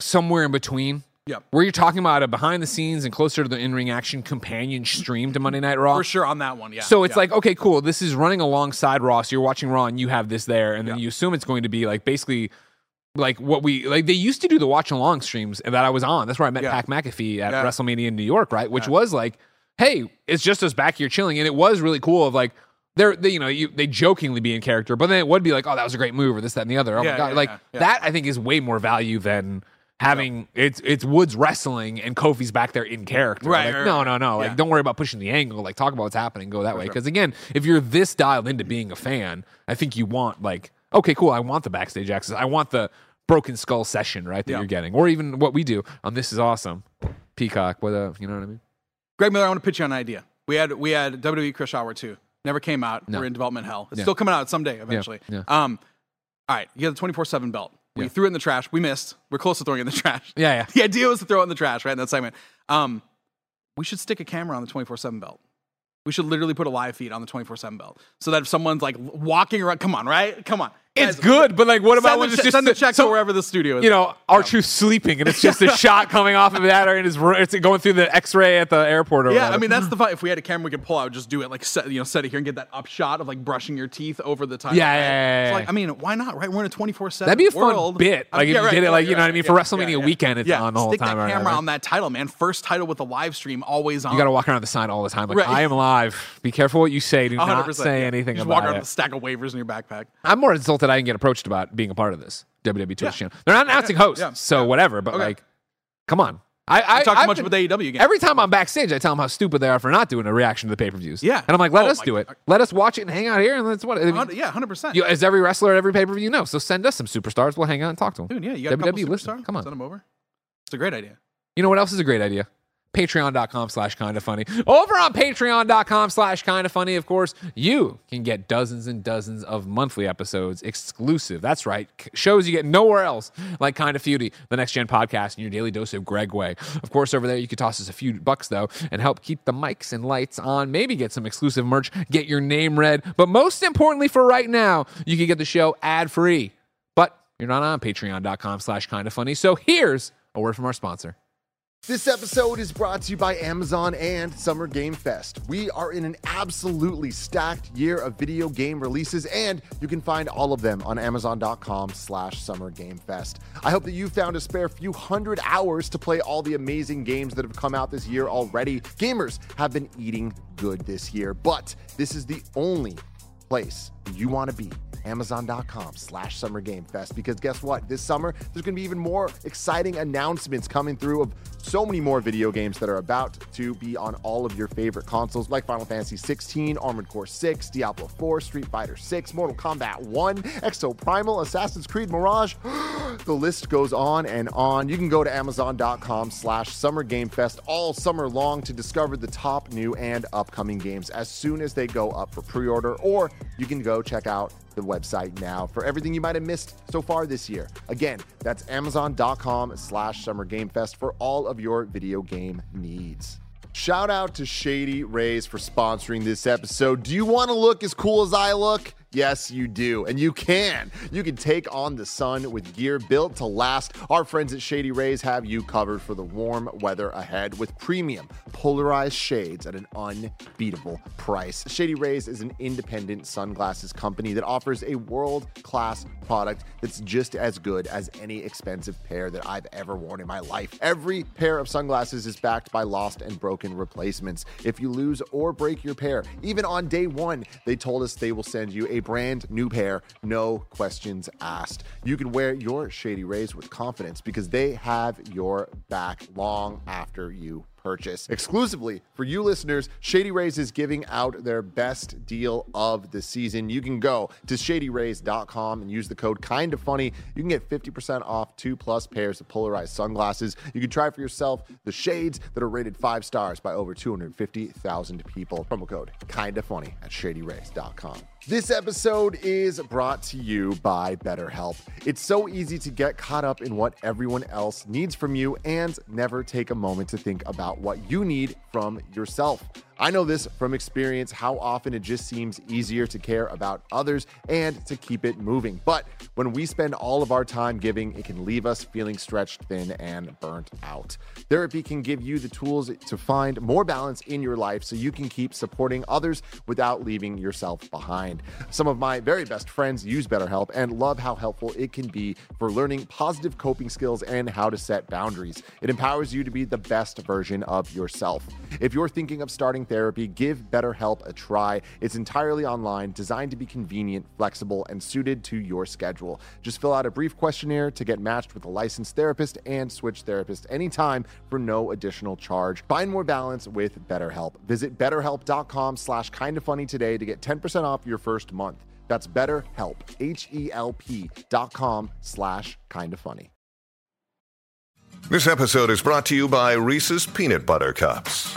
somewhere in between. Yep. Where you're talking about a behind the scenes and closer to the in ring action companion stream to Monday Night Raw. For sure on that one, yeah. So it's yeah. like, okay, cool. This is running alongside Raw. So you're watching Raw and you have this there. And then Yeah. you assume it's going to be like basically like what we like they used to do the watch along streams that I was on. That's where I met Yeah. Pat McAfee at. WrestleMania in New York, right? Which was like, hey, it's just us back here chilling. And it was really cool of like they're they, you know, you, they jokingly be in character, but then it would be like, oh, that was a great move or this, that, and the other. Oh Yeah, my god. yeah, like yeah. that I think is way more value than having it's it's Woods wrestling and Kofi's back there in character. Right, Like, right, no, no, no. Like don't worry about pushing the angle. Like talk about what's happening, go that way. Because again, if you're this dialed into being a fan, I think you want like, okay, cool. I want the backstage access. I want the broken skull session, right? That Yeah. you're getting, or even what we do on This Is Awesome, Peacock. What uh, you know what I mean? Greg Miller, I want to pitch you an idea. We had we had WWE Chris Hour 2. Never came out. No. We're in development hell. It's Yeah. still coming out someday eventually. yeah. Um all right, you got the 24/7 belt. We Yeah. threw it in the trash. We missed. We're close to throwing it in the trash. Yeah, yeah. The idea was to throw it in the trash, right? In that segment. Um we should stick a camera on the 24 7 belt. We should literally put a live feed on the 24 7 belt so that if someone's like walking around, come on, right? Come on. It's Guys, good, but like, what about when the, it's just send the check so- to wherever the studio is. you know, R-Truth sleeping, and it's just a shot coming off of that, or in his room. It's going through the X-ray at the airport. Or Yeah, whatever. I mean that's the fun. If we had a camera, we could pull out, just do it like set, you know, set it here and get that up shot of like brushing your teeth over the time. Yeah, right? yeah, yeah, So, like, I mean, why not? Right, we're in a twenty four seven. That'd be a fun world. bit. Like, if yeah, you right, did it, like, you yeah, know what I mean? For WrestleMania yeah, yeah. weekend, it's yeah. on the whole Stick time or that camera on that title, man. First title with a live stream, always on. you got to walk around the sign all the time. Like, I am live. Be careful what you say. Do 100%, not say anything just about walk around with a stack of waivers in your backpack. I'm more insulted I didn't get approached about being a part of this WWE Twitch Yeah. channel. They're not announcing hosts, yeah, so whatever. But Okay. like, come on. I, I I talk I've too much been- with AEW again. Every time I'm backstage, I tell them how stupid they are for not doing a reaction to the pay per views. Yeah. and I'm like, let Oh us do it. God. Let us watch it and hang out here, and that's what. I mean, yeah, hundred percent. as every wrestler at every pay per view knows. So send us some superstars. We'll hang out and talk to them. Dude, yeah, you got a couple WWE, superstars? come on. send them over. It's a great idea. You know what else is a great idea? Patreon.com slash kind of funny. Over on patreon.com slash kind of funny, of course, you can get dozens and dozens of monthly episodes exclusive. That's right. Shows you get nowhere else, like Kind of Feudy, the next gen podcast, and your daily dose of Greg Way. Of course, over there, you could toss us a few bucks, though, and help keep the mics and lights on. Maybe get some exclusive merch, get your name read. But most importantly, for right now, you can get the show ad free. But you're not on patreon.com slash kind of funny. So here's a word from our sponsor. This episode is brought to you by Amazon and Summer Game Fest. We are in an absolutely stacked year of video game releases, and you can find all of them on Amazon.com slash Summer Game Fest. I hope that you found a spare few hundred hours to play all the amazing games that have come out this year already. Gamers have been eating good this year, but this is the only place you want to be. Amazon.com slash summer game fest. Because guess what? This summer there's going to be even more exciting announcements coming through of so many more video games that are about to be on all of your favorite consoles like final fantasy 16 armored core 6 diablo 4 street fighter 6 mortal kombat 1 exo primal assassin's creed mirage. The list goes on and on. You can go to amazon.com slash summer game fest all summer long to discover the top new and upcoming games as soon as they go up for pre-order or you can go check out the website now for everything you might have missed so far this year. Again, that's amazon.com slash summer game fest for all of your video game needs. Shout out to Shady Rays for sponsoring this episode. Do you want to look as cool as I look? Yes, you do. And you can. You can take on the sun with gear built to last. Our friends at Shady Rays have you covered for the warm weather ahead with premium polarized shades at an unbeatable price. Shady Rays is an independent sunglasses company that offers a world class product that's just as good as any expensive pair that I've ever worn in my life. Every pair of sunglasses is backed by lost and broken replacements. If you lose or break your pair, even on day one, they told us they will send you a brand new pair, no questions asked. You can wear your Shady Rays with confidence because they have your back long after you purchase. Exclusively for you listeners, Shady Rays is giving out their best deal of the season. You can go to shadyrays.com and use the code kind of funny. You can get 50% off two plus pairs of polarized sunglasses. You can try for yourself the shades that are rated five stars by over 250,000 people. Promo code kind of funny at shadyrays.com. This episode is brought to you by BetterHelp. It's so easy to get caught up in what everyone else needs from you and never take a moment to think about what you need from yourself. I know this from experience how often it just seems easier to care about others and to keep it moving. But when we spend all of our time giving, it can leave us feeling stretched thin and burnt out. Therapy can give you the tools to find more balance in your life so you can keep supporting others without leaving yourself behind. Some of my very best friends use BetterHelp and love how helpful it can be for learning positive coping skills and how to set boundaries. It empowers you to be the best version of yourself. If you're thinking of starting therapy, give BetterHelp a try. It's entirely online, designed to be convenient, flexible, and suited to your schedule. Just fill out a brief questionnaire to get matched with a licensed therapist and switch therapist anytime for no additional charge. Find more balance with BetterHelp. Visit betterhelp.com slash kind of funny today to get 10% off your first month. That's betterhelp, H-E-L-P dot com slash. This episode is brought to you by Reese's Peanut Butter Cups.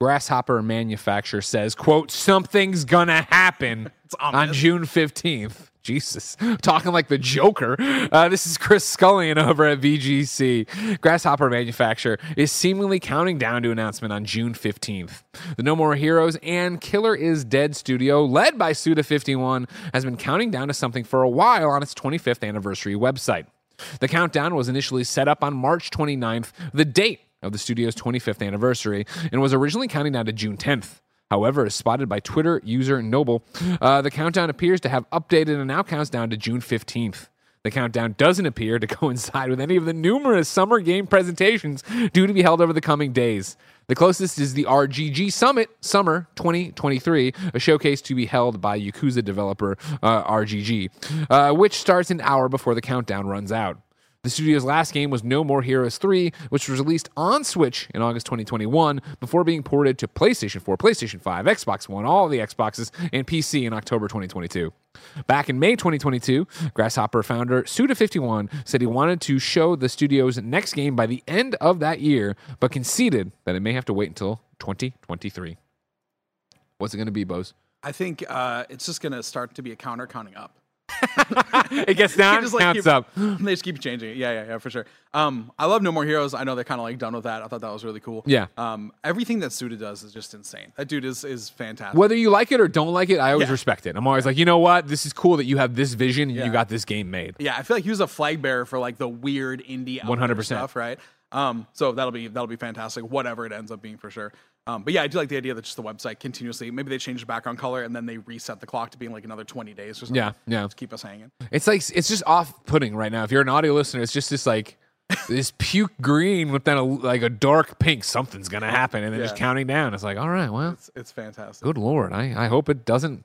Grasshopper Manufacture says, quote, something's gonna happen on. June 15th. Jesus, talking like the Joker. Uh, this is Chris Scullion over at VGC. Grasshopper Manufacture is seemingly counting down to announcement on June 15th. The No More Heroes and Killer is Dead studio, led by Suda51, has been counting down to something for a while on its 25th anniversary website. The countdown was initially set up on March 29th, the date of the studio's 25th anniversary, and was originally counting down to June 10th. However, as spotted by Twitter user Noble, uh, the countdown appears to have updated and now counts down to June 15th. The countdown doesn't appear to coincide with any of the numerous summer game presentations due to be held over the coming days. The closest is the RGG Summit Summer 2023, a showcase to be held by Yakuza developer uh, RGG, uh, which starts an hour before the countdown runs out. The studio's last game was No More Heroes 3, which was released on Switch in August 2021 before being ported to PlayStation 4, PlayStation 5, Xbox One, all the Xboxes, and PC in October 2022. Back in May 2022, Grasshopper founder Suda51 said he wanted to show the studio's next game by the end of that year, but conceded that it may have to wait until 2023. What's it going to be, Bose? I think uh, it's just gonna start to be a counter counting up. It gets down, just, like, counts keep- up. they just keep changing it. Yeah, yeah, yeah, for sure. Um, I love No More Heroes. I know they're kind of like done with that. I thought that was really cool. Yeah. Um, everything that Suda does is just insane. That dude is is fantastic. Whether you like it or don't like it, I always Yeah. respect it. I'm always like, you know what? This is cool that you have this vision and Yeah. you got this game made. Yeah, I feel like he was a flag bearer for like the weird indie 100%. stuff, right? Um, so that'll be that'll be fantastic, whatever it ends up being for sure. Um, but yeah, I do like the idea that just the website continuously maybe they change the background color and then they reset the clock to being like another twenty days or something. Yeah, yeah. to keep us hanging. It's like it's just off-putting right now. If you're an audio listener, it's just this like this puke green with then a, like a dark pink. Something's gonna happen, and then just counting down. It's like, all right, well, It's it's fantastic. good lord. I I hope it doesn't.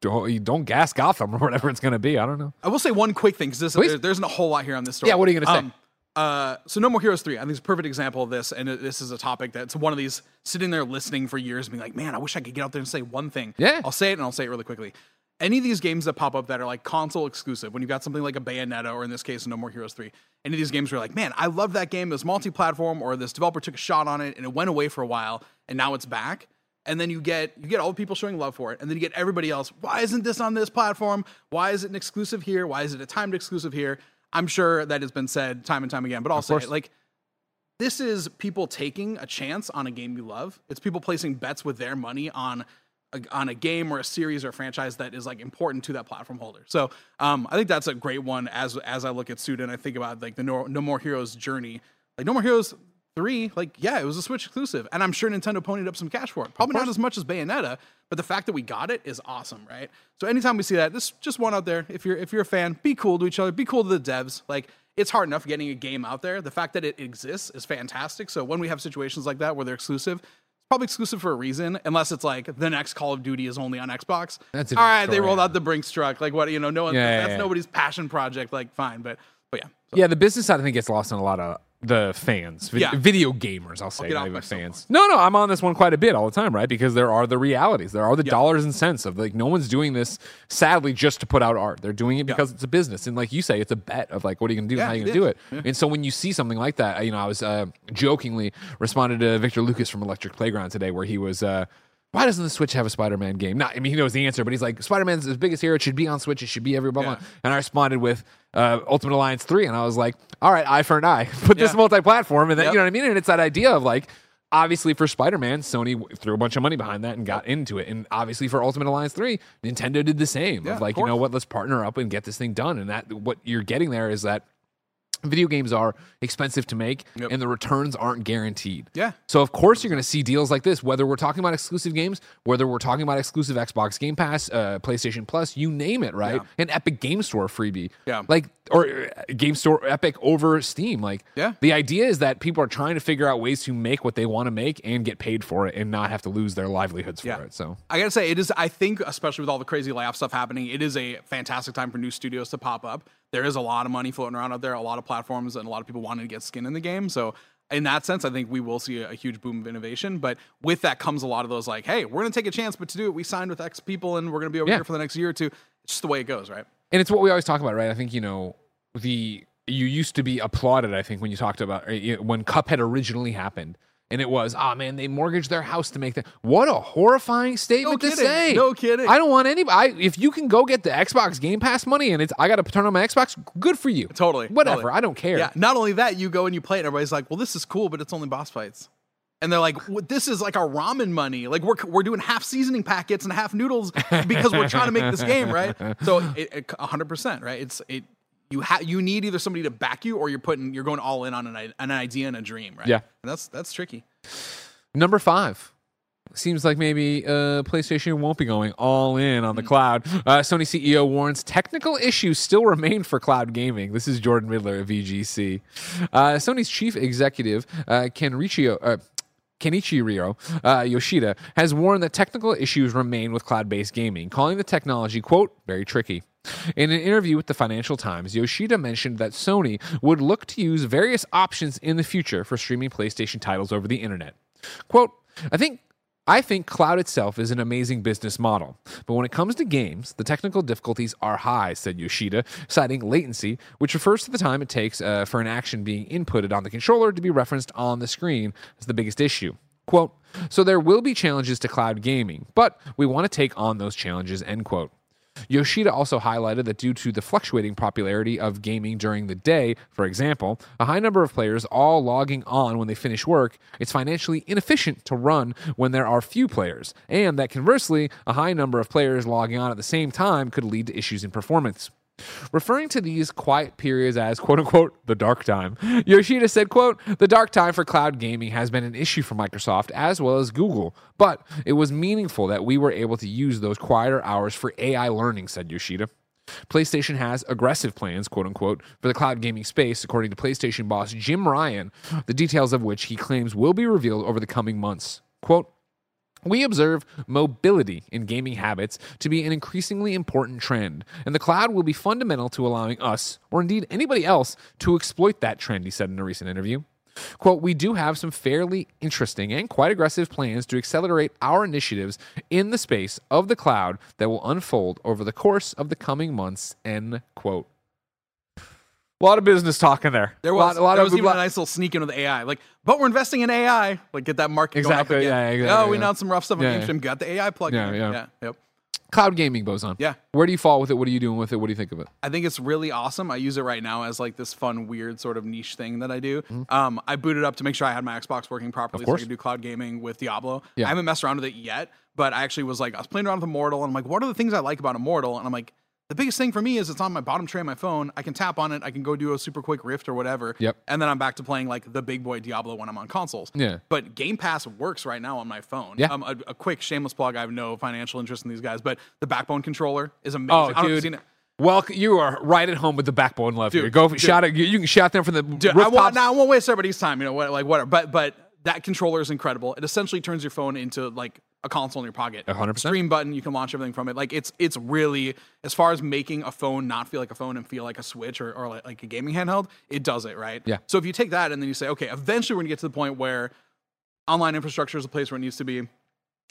Don't, you don't gas Gotham or whatever it's gonna be. I don't know. I will say one quick thing because Please. there, there isn't a whole lot here on this story. Yeah, what are you gonna say? Uh, so No More Heroes three, I think is a perfect example of this, and it- this is a topic that's one of these sitting there listening for years, being like, man, I wish I could get out there and say one thing. Yeah. I'll say it, and I'll say it really quickly. Any of these games that pop up that are like console exclusive, when you've got something like a Bayonetta, or in this case, No More Heroes three, any of these games where you're like, man, I love that game. It was multi-platform, or this developer took a shot on it and it went away for a while, and now it's back and then you get you get all the people showing love for it and then you get everybody else why isn't this on this platform why is it an exclusive here why is it a timed exclusive here i'm sure that has been said time and time again but i'll say it. like this is people taking a chance on a game you love. It's people placing bets with their money on a, on a game or a series or a franchise that is like important to that platform holder. So um, i think that's a great one as as i look at suda and i think about like the no, no more heroes journey. Like no more heroes three, like, yeah, it was a Switch exclusive. And I'm sure Nintendo ponied up some cash for it. Probably not as much as Bayonetta, but the fact that we got it is awesome, right? So anytime we see that, this just one out there. If you're if you're a fan, be cool to each other, be cool to the devs. Like it's hard enough getting a game out there. The fact that it exists is fantastic. So when we have situations like that where they're exclusive, it's probably exclusive for a reason, unless it's like the next Call of Duty is only on Xbox. That's all right. They rolled yeah. out the Brinks truck. Like what you know, no one Yeah, yeah, that's yeah. nobody's passion project. Like fine, but but yeah. So, Yeah, the business side I think gets lost in a lot of the fans, vid- Yeah. video gamers. I'll say, get not off even my fans. No, no, I'm on this one quite a bit all the time, right? Because there are the realities, there are the dollars and cents of like no one's doing this sadly just to put out art. They're doing it because it's a business, and like you say, it's a bet of like what are you going to do, and Yeah, how are you going to do it. And so when you see something like that, you know, I was uh, jokingly responded to Victor Lucas from Electric Playground today, where he was. Uh, why doesn't the Switch have a Spider-Man game? Not, I mean, he knows the answer, but he's like, Spider-Man's his biggest hero. It should be on Switch. It should be every blah, blah. Yeah. And I responded with uh, Ultimate Alliance 3, and I was like, all right, eye for an eye. Put this multi-platform, and then, Yep. you know what I mean? And it's that idea of like, obviously for Spider-Man, Sony threw a bunch of money behind that and got into it. And obviously for Ultimate Alliance 3, Nintendo did the same. Yeah, of of like, you know what, let's partner up and get this thing done. And that what you're getting there is that video games are expensive to make Yep. and the returns aren't guaranteed. Yeah. So of course you're going to see deals like this, whether we're talking about exclusive games, whether we're talking about exclusive Xbox Game Pass, uh, PlayStation Plus, you name it, right? Yeah. An Epic Game Store freebie, Yeah. like or uh, Game Store Epic over Steam, like Yeah. The idea is that people are trying to figure out ways to make what they want to make and get paid for it, and not have to lose their livelihoods for Yeah. it. So I gotta say, it is. I think, especially with all the crazy layoff stuff happening, it is a fantastic time for new studios to pop up. There is a lot of money floating around out there, a lot of platforms, and a lot of people wanting to get skin in the game. So in that sense, I think we will see a, huge boom of innovation. But with that comes a lot of those like, hey, we're going to take a chance, but to do it, we signed with X people, and we're going to be over Yeah. here for the next year or two. It's just the way it goes, right? and it's what we always talk about, right? I think you know the you used to be applauded. I think when you talked about know, when Cuphead originally happened, and it was, oh man, they mortgaged their house to make that. What a horrifying statement to say. No kidding. I don't want anybody. I, if you can go get the Xbox Game Pass money and it's I got to turn on my Xbox, good for you. Totally. Whatever. totally. I don't care. Yeah. Not only that, you go and you play it, and everybody's like, well, this is cool, but it's only boss fights. And they're like, "What- this is like our ramen money. Like we're, we're doing half seasoning packets and half noodles because we're trying to make this game, right? So it, it, 100%, right? It's it. You have you need either somebody to back you or you're putting you're going all in on an, an idea and a dream, right? Yeah. And that's that's tricky. Number five. Seems like maybe uh, PlayStation won't be going all in on the cloud. Uh, Sony CEO warns technical issues still remain for cloud gaming. This is Jordan Middler of VGC. Uh, Sony's chief executive, uh, Kenrichio. Uh, Kenichiro uh, Yoshida has warned that technical issues remain with cloud based gaming, calling the technology, quote, very tricky. In an interview with the Financial Times, Yoshida mentioned that Sony would look to use various options in the future for streaming PlayStation titles over the internet. Quote, I think I think cloud itself is an amazing business model, but when it comes to games, the technical difficulties are high, said Yoshida, citing latency, which refers to the time it takes uh, for an action being inputted on the controller to be referenced on the screen as the biggest issue. Quote, so there will be challenges to cloud gaming, but we want to take on those challenges, end quote. Yoshida also highlighted that due to the fluctuating popularity of gaming during the day, for example, a high number of players all logging on when they finish work, it's financially inefficient to run when there are few players, and that conversely, a high number of players logging on at the same time could lead to issues in performance. Referring to these quiet periods as quote unquote the dark time, Yoshida said, quote, the dark time for cloud gaming has been an issue for Microsoft as well as Google, but it was meaningful that we were able to use those quieter hours for AI learning, said Yoshida. PlayStation has aggressive plans, quote unquote, for the cloud gaming space, according to PlayStation boss Jim Ryan, the details of which he claims will be revealed over the coming months. Quote, we observe mobility in gaming habits to be an increasingly important trend, and the cloud will be fundamental to allowing us, or indeed anybody else, to exploit that trend, he said in a recent interview. Quote, we do have some fairly interesting and quite aggressive plans to accelerate our initiatives in the space of the cloud that will unfold over the course of the coming months, end quote. A lot of business talk in there. There A was, lot, a lot there of was even a nice little sneak in with AI. Like, but we're investing in AI. Like, get that market Exactly, going up yeah, again. exactly, Oh, we yeah. announced some rough stuff on Yeah, yeah. Got the AI plug Yeah, in. yeah. yeah. Yep. cloud gaming Bozon. Yeah. Where do you fall with it? What are you doing with it? What do you think of it? I think it's really awesome. I use it right now as like this fun, weird sort of niche thing that I do. Mm-hmm. Um, I booted up to make sure I had my Xbox working properly so I could do cloud gaming with Diablo. Yeah. I haven't messed around with it yet, but I actually was like, I was playing around with Immortal and I'm like, what are the things I like about Immortal? And I'm like, the biggest thing for me is it's on my bottom tray of my phone. I can tap on it. I can go do a super quick rift or whatever. Yep. And then I'm back to playing like the big boy Diablo when I'm on consoles. Yeah. But Game Pass works right now on my phone. Yeah. Um, a, a quick shameless plug. I have no financial interest in these guys, but the Backbone controller is amazing. Oh, I don't know if you've dude. seen it. Well, you are right at home with the backbone love here. Go dude. shout it. You, can shout them from the Dude, I rooftops. want, now I won't waste everybody's time, you know, what, like whatever. But but that controller is incredible. It essentially turns your phone into like a console in your pocket. A hundred percent. Stream button, you can launch everything from it. Like it's it's really as far as making a phone not feel like a phone and feel like a Switch or, or like, like a gaming handheld, it does it right. Yeah. So if you take that and then you say, okay, eventually we're gonna get to the point where online infrastructure is a place where it needs to be.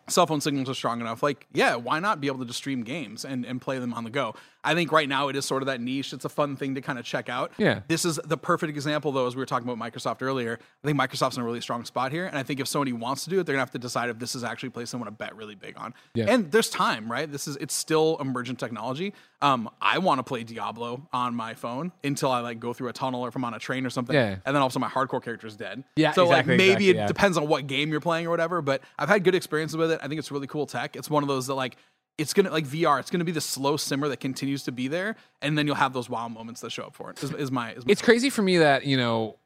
Cell phone signals are strong enough. Like, yeah, why not be able to just stream games and, and play them on the go? I think right now it is sort of that niche. It's a fun thing to kind of check out. Yeah. This is the perfect example, though, as we were talking about Microsoft earlier. I think Microsoft's in a really strong spot here. And I think if Sony wants to do it, they're going to have to decide if this is actually a place they want to bet really big on. Yeah. And there's time, right? This is, it's still emergent technology. Um, I want to play Diablo on my phone until I like go through a tunnel or if I'm on a train or something. Yeah. And then also my hardcore character is dead. Yeah, So exactly, like maybe exactly, it yeah. depends on what game you're playing or whatever, but I've had good experiences with it. I think it's really cool tech. It's one of those that like, it's gonna like VR. It's gonna be the slow simmer that continues to be there, and then you'll have those wow moments that show up for it. Is, is my, is my it's crazy for me that you know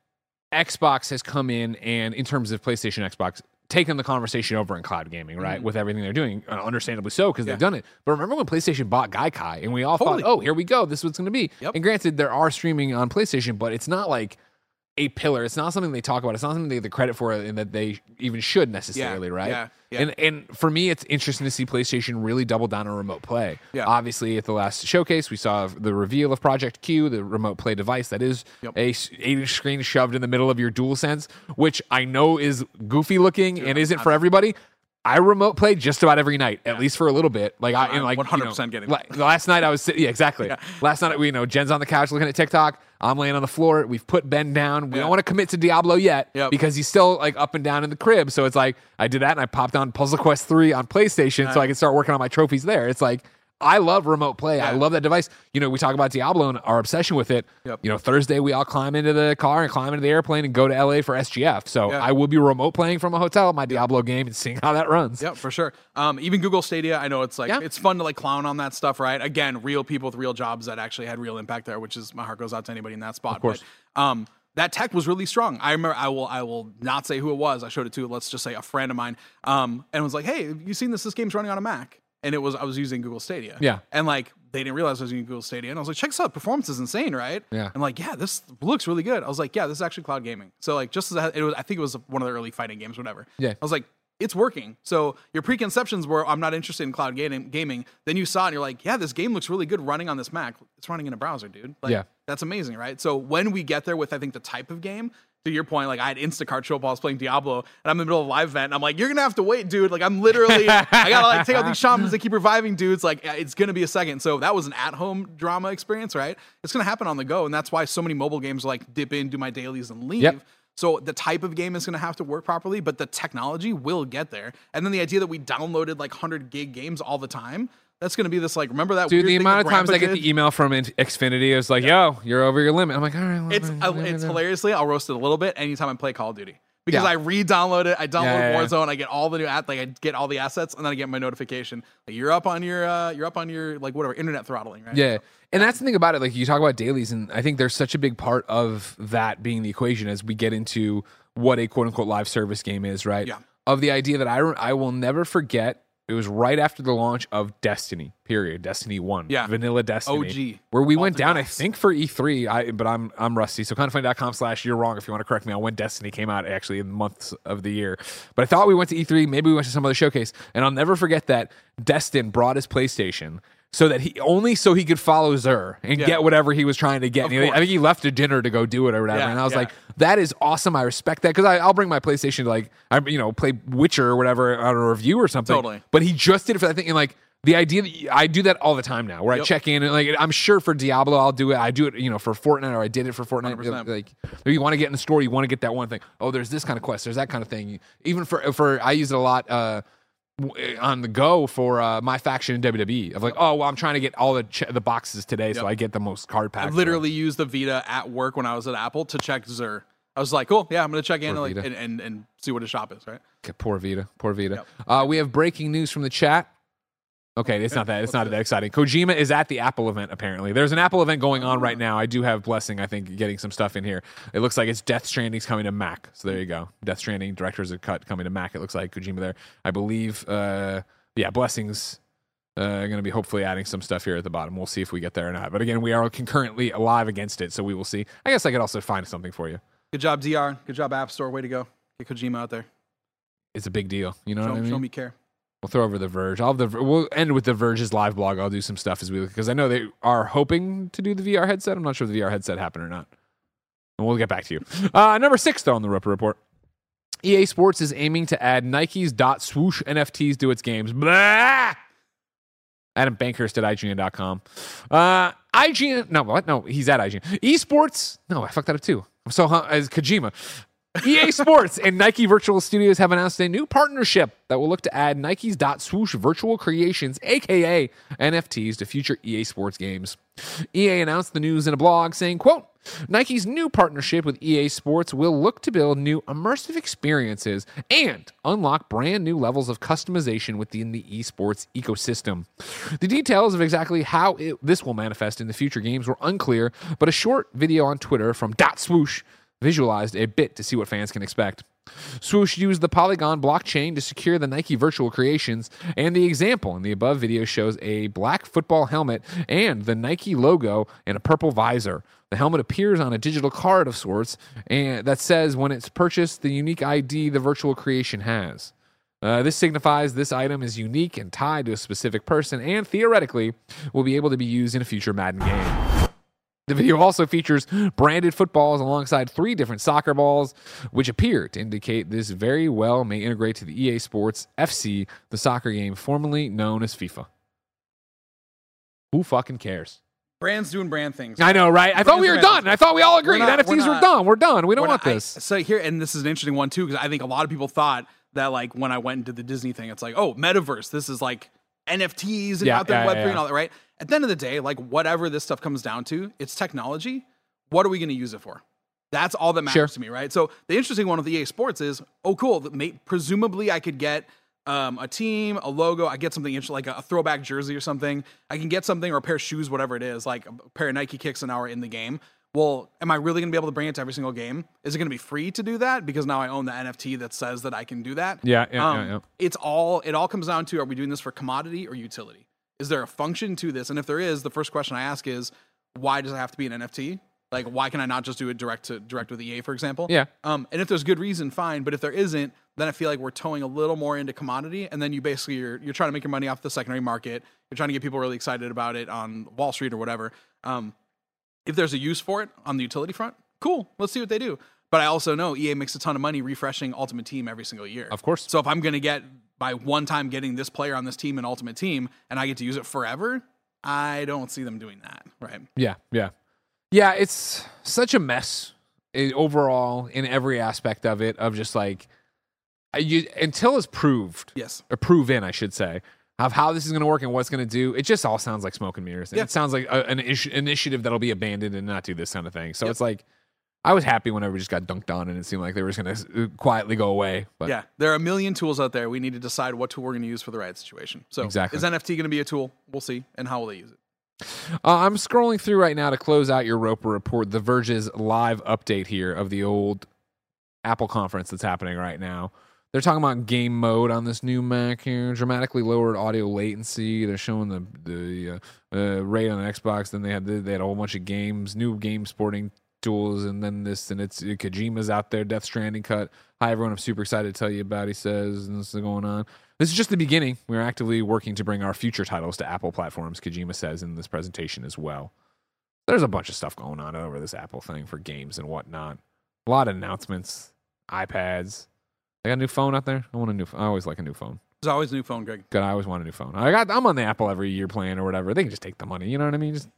Xbox has come in and in terms of PlayStation Xbox taken the conversation over in cloud gaming, right? With everything they're doing, understandably so because Mm-hmm. Yeah. they've done it. But remember when PlayStation bought Gaikai and we all thought, "Oh, here we go. This is what's going to be." Yep. And granted, there are streaming on PlayStation, but it's not like a pillar. It's not something they talk about. It's not something they get the credit for and that they even should necessarily, right? yeah, yeah. And and for me, it's interesting to see PlayStation really double down on remote play. Yeah. Obviously, at the last showcase, we saw the reveal of Project Q, the remote play device that is Yep. a eight-inch screen shoved in the middle of your DualSense, which I know is goofy looking and isn't for everybody. I remote play just about every night, at least for a little bit. Like I, and like 100% getting la- last night I was yeah exactly. Last night we you know Jen's on the couch looking at TikTok. I'm laying on the floor. We've put Ben down. We Yeah. don't want to commit to Diablo yet Yep. because he's still like up and down in the crib. So it's like I did that and I popped on Puzzle Quest 3 on PlayStation so I can start working on my trophies there. It's like I love remote play. I love that device. You know, we talk about Diablo and our obsession with it. Yep. You know, Thursday we all climb into the car and climb into the airplane and go to LA for SGF. So Yeah. I will be remote playing from a hotel my Diablo game and seeing how that runs. Yep, for sure. Um, even Google Stadia, I know it's like Yeah. it's fun to like clown on that stuff, right? Again, real people with real jobs that actually had real impact there, which is my heart goes out to anybody in that spot. Of course. But, um, that tech was really strong. I remember. I will. I will not say who it was. I showed it to. Let's just say a friend of mine. Um, and was like, "Hey, have you seen this? This game's running on a Mac." And it was. I was using Google Stadia. Yeah. And like they didn't realize I was using Google Stadia. And I was like, "Check this out. Performance is insane, right?" Yeah. And like, yeah, this looks really good. I was like, "Yeah, this is actually cloud gaming." So like, just as it was, I think it was one of the early fighting games, whatever. Yeah. I was like, it's working. So your preconceptions were, I'm not interested in cloud gaming. gaming. Then you saw it and you're like, yeah, this game looks really good running on this Mac. It's running in a browser, dude. Like, Yeah. That's amazing, right? So when we get there with, I think, the type of game, to your point, like I had Instacart show up while I was playing Diablo and I'm in the middle of a live event. And I'm like, you're going to have to wait, dude. Like I'm literally, I got to like take out these shamans that keep reviving dudes. Like uh, it's going to be a second. So that was an at home drama experience, right? It's going to happen on the go. And that's why so many mobile games like dip in, do my dailies and leave. Yep. So the type of game is going to have to work properly, but the technology will get there. And then the idea that we downloaded like 100 gig games all the time, that's going to be this like, remember that Dude, the amount of times I get did? the email from In- Xfinity is like, "Yo, you're over your limit." I'm like, "All right." It's well, uh, it's hilariously, I'll roast it a little bit anytime I play Call of Duty. Because Yeah. I re-download it, I download Yeah, yeah, yeah. Warzone, I get all the new at like I get all the assets, and then I get my notification. Like, you're up on your uh, you're up on your like whatever internet throttling, right? Yeah. And that's the thing about it. Like you talk about dailies, and I think there's such a big part of that being the equation as we get into what a quote unquote live service game is, right? Yeah. Of the idea that I, I will never forget. It was right after the launch of Destiny. Period. Destiny One. Yeah. Vanilla Destiny. OG. Where we went down, I think for E3. I but I'm I'm rusty. So kindoffunny.com slash you're wrong if you want to correct me on when Destiny came out actually in months of the year. But I thought we went to E3. Maybe we went to some other showcase. And I'll never forget that Destin brought his PlayStation so that he only so he could follow Xur and Yeah. get whatever he was trying to get. He- I think he left a dinner to go do it or whatever. Yeah, and I was yeah. like, that is awesome. I respect that because I'll bring my PlayStation to like I you know play Witcher or whatever on a review or something. Totally. But he just did it for that thing and like. The idea that I do that all the time now, where I check in and like I'm sure for Diablo I'll do it. I do it, you know, for Fortnite or I did it for Fortnite. 100%. Like you want to get in the store, you want to get that one thing. Oh, there's this kind of quest, there's that kind of thing. Even for for I use it a lot uh, on the go for uh, my faction in WWE of like, oh, well, I'm trying to get all the ch- the boxes today, so I get the most card pack. I packs. literally used the Vita at work when I was at Apple to check Xur. I was like, cool, yeah, I'm gonna check in like, and, and and see what his shop is, right? Okay, poor Vita, poor Vita. Uh, we have breaking news from the chat. Okay, it's not that. It's not that exciting. Kojima is at the Apple event. Apparently, there's an Apple event going on right now. I do have blessing. I think getting some stuff in here. It looks like it's Death Stranding's coming to Mac. So there you go. Death Stranding directors of cut coming to Mac. It looks like Kojima there. I believe. Uh, yeah, blessings. Uh, going to be hopefully adding some stuff here at the bottom. We'll see if we get there or not. But again, we are concurrently alive against it, so we will see. I guess I could also find something for you. Good job, DR. Good job, App Store. Way to go. Get Kojima out there. It's a big deal. You know Show, what I mean? show me care. We'll throw over the Verge. I'll the we'll end with the Verge's live blog. I'll do some stuff as we because I know they are hoping to do the VR headset. I'm not sure if the VR headset happened or not. And we'll get back to you. Uh, number six though on the Roper report. EA Sports is aiming to add Nike's dot swoosh NFTs to its games. Blah! Adam Bankhurst at IGN.com. Uh, IGN, no, what? No, he's at IGN. Esports, no, I fucked that up too. I'm so hung, as Kojima. EA Sports and Nike Virtual Studios have announced a new partnership that will look to add Nike's dot swoosh virtual creations, aka NFTs, to future EA Sports games. EA announced the news in a blog saying, quote, Nike's new partnership with EA Sports will look to build new immersive experiences and unlock brand new levels of customization within the esports ecosystem. The details of exactly how it, this will manifest in the future games were unclear, but a short video on Twitter from Dot Swoosh visualized a bit to see what fans can expect. Swoosh used the Polygon blockchain to secure the Nike virtual creations, and the example in the above video shows a black football helmet and the Nike logo and a purple visor. The helmet appears on a digital card of sorts, and that says when it's purchased the unique ID the virtual creation has. Uh, this signifies this item is unique and tied to a specific person, and theoretically will be able to be used in a future Madden game. The video also features branded footballs alongside three different soccer balls, which appear to indicate this very well may integrate to the EA Sports FC, the soccer game formerly known as FIFA. Who fucking cares? Brands doing brand things. I know, right? I thought we were Brands done. I thought we all agreed. We're not- NFTs we're were done. We're done. We don't want I- this. so here, and this is an interesting one too, because I think a lot of people thought that like when I went into the Disney thing, it's like, oh, metaverse. This is like NFTs and Yeah, out there yeah, Web three yeah. and all that, right? At the end of the day, like whatever this stuff comes down to, it's technology. What are we going to use it for? That's all that matters Sure. to me, right? So the interesting one with the EA Sports is, oh, cool. Presumably, I could get um, a team, a logo. I get something interesting, like a, a throwback jersey or something. I can get something or a pair of shoes, whatever it is, like a pair of Nike kicks an hour in the game. Well, am I really going to be able to bring it to every single game? Is it going to be free to do that because now I own the NFT that says that I can do that? Yeah, yeah, Um, yeah, yeah. It's all. It all comes down to: Are we doing this for commodity or utility? Is there a function to this? And if there is, the first question I ask is, why does it have to be an NFT? Like, why can I not just do it direct to direct with EA, for example? Yeah. Um, and if there's good reason, fine. But if there isn't, then I feel like we're towing a little more into commodity, and then you basically you're you're trying to make your money off the secondary market. You're trying to get people really excited about it on Wall Street or whatever. Um, if there's a use for it on the utility front, cool. Let's see what they do. But I also know EA makes a ton of money refreshing Ultimate Team every single year. Of course. So if I'm going to get by one time getting this player on this team in Ultimate Team and I get to use it forever, I don't see them doing that. Right. Yeah, yeah, yeah. It's such a mess overall in every aspect of it. Of just like you until it's proved, Yes. or proven, I should say, of how this is going to work and what's going to do. It just all sounds like smoke and mirrors. And Yeah. It sounds like a, an ish- initiative that'll be abandoned and not do this kind of thing. So Yep. it's like I was happy whenever we just got dunked on and it seemed like they were just going to quietly go away. But yeah. There are a million tools out there. We need to decide what tool we're going to use for the right situation. So Exactly. is NFT going to be a tool? We'll see. And how will they use it? Uh, I'm scrolling through right now to close out your Roper report, The Verge's live update here of the old Apple conference that's happening right now. They're talking about game mode on this new Mac here, dramatically lowered audio latency. They're showing the the uh, uh, rate on the Xbox. Then they had they had a whole bunch of games, new game sporting tools, and then this and it's Kojima's out there, Death Stranding cut. Hi everyone, I'm super excited to tell you about. He says, and this is going on. This is just the beginning. We're actively working to bring our future titles to Apple platforms, Kojima says in this presentation as well. There's a bunch of stuff going on over this Apple thing for games and whatnot. A lot of announcements, iPads. They got a new phone out there. I want a new. I always like a new phone. There's always a new phone, Greg. Good. I always want a new phone. I got. I'm on the Apple every year plan or whatever. They can just take the money. You know what I mean? Just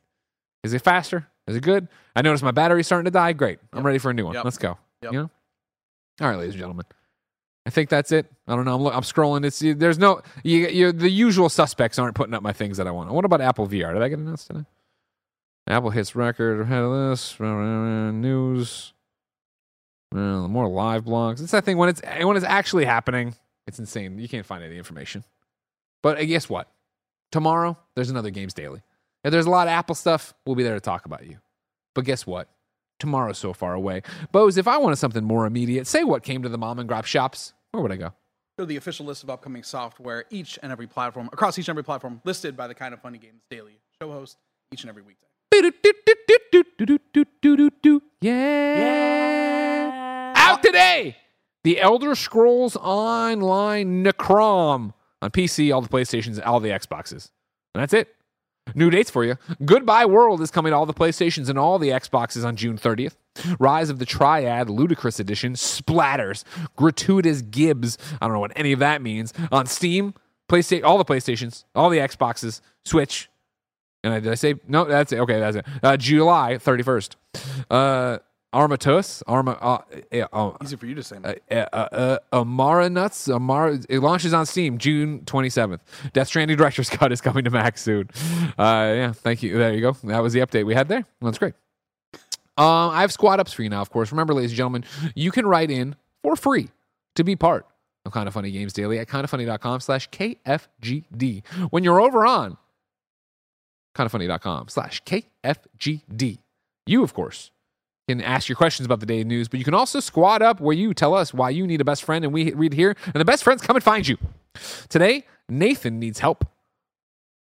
is it faster? Is it good? I noticed my battery's starting to die. Great. I'm ready for a new one. Yep. Let's go. Yep. You know. All right, ladies and gentlemen. I think that's it. I don't know. I'm, look, I'm scrolling. It's there's no you, you, the usual suspects aren't putting up my things that I want. What about Apple VR? Did I get announced today? Apple hits record ahead of this news. Uh, more live blogs. It's that thing when it's when it's actually happening. It's insane. You can't find any information. But uh, guess what? Tomorrow there's another Games Daily. If there's a lot of Apple stuff, we'll be there to talk about you. But guess what? Tomorrow's so far away. Bose, if I wanted something more immediate, say what came to the mom and grab shops. Where would I go? Go the official list of upcoming software, each and every platform, across each and every platform, listed by the Kind of Funny Games Daily show host each and every weekday. Yeah. Out today. The Elder Scrolls Online Necrom on PC, all the PlayStations, all the Xboxes. And that's it. New dates for you. Goodbye World is coming to all the PlayStations and all the Xboxes on June 30th. Rise of the Triad Ludicrous Edition splatters gratuitous gibs. I don't know what any of that means. On Steam, PlayStation, all the PlayStations, all the Xboxes, Switch. And I, did I say no? That's it. Okay, that's it. Uh, July 31st. Uh, Armatus, Arma, uh, uh, uh, Easy for you to say. uh, uh, uh, Amara Nuts. Amara. It launches on Steam June 27th. Death Stranding Director's Cut is coming to Mac soon. Uh, yeah, thank you. There you go. That was the update we had there. That's great. Um, I have squad ups for you now, of course. Remember, ladies and gentlemen, you can write in for free to be part of Kind of Funny Games Daily at kindoffunny.com slash KFGD. When you're over on kindoffunny.com slash KFGD, you, of course, can ask your questions about the day news, but you can also squad up where you tell us why you need a best friend, and we read here, and the best friends come and find you. Today, Nathan needs help.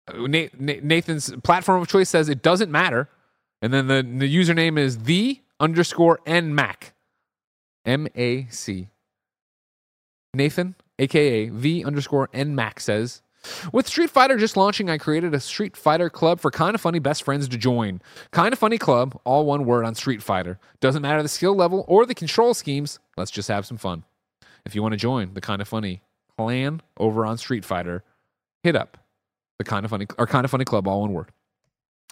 Uh, Na- Na- Nathan's platform of choice says it doesn't matter, and then the, the username is the underscore nmac, M A C. Nathan, aka V underscore nmac, says. With Street Fighter just launching, I created a Street Fighter club for Kinda Funny best friends to join. Kinda Funny Club, all one word on Street Fighter. Doesn't matter the skill level or the control schemes, let's just have some fun. If you want to join the Kinda Funny clan over on Street Fighter, hit up the Kinda Funny or Kinda Funny Club, all one word.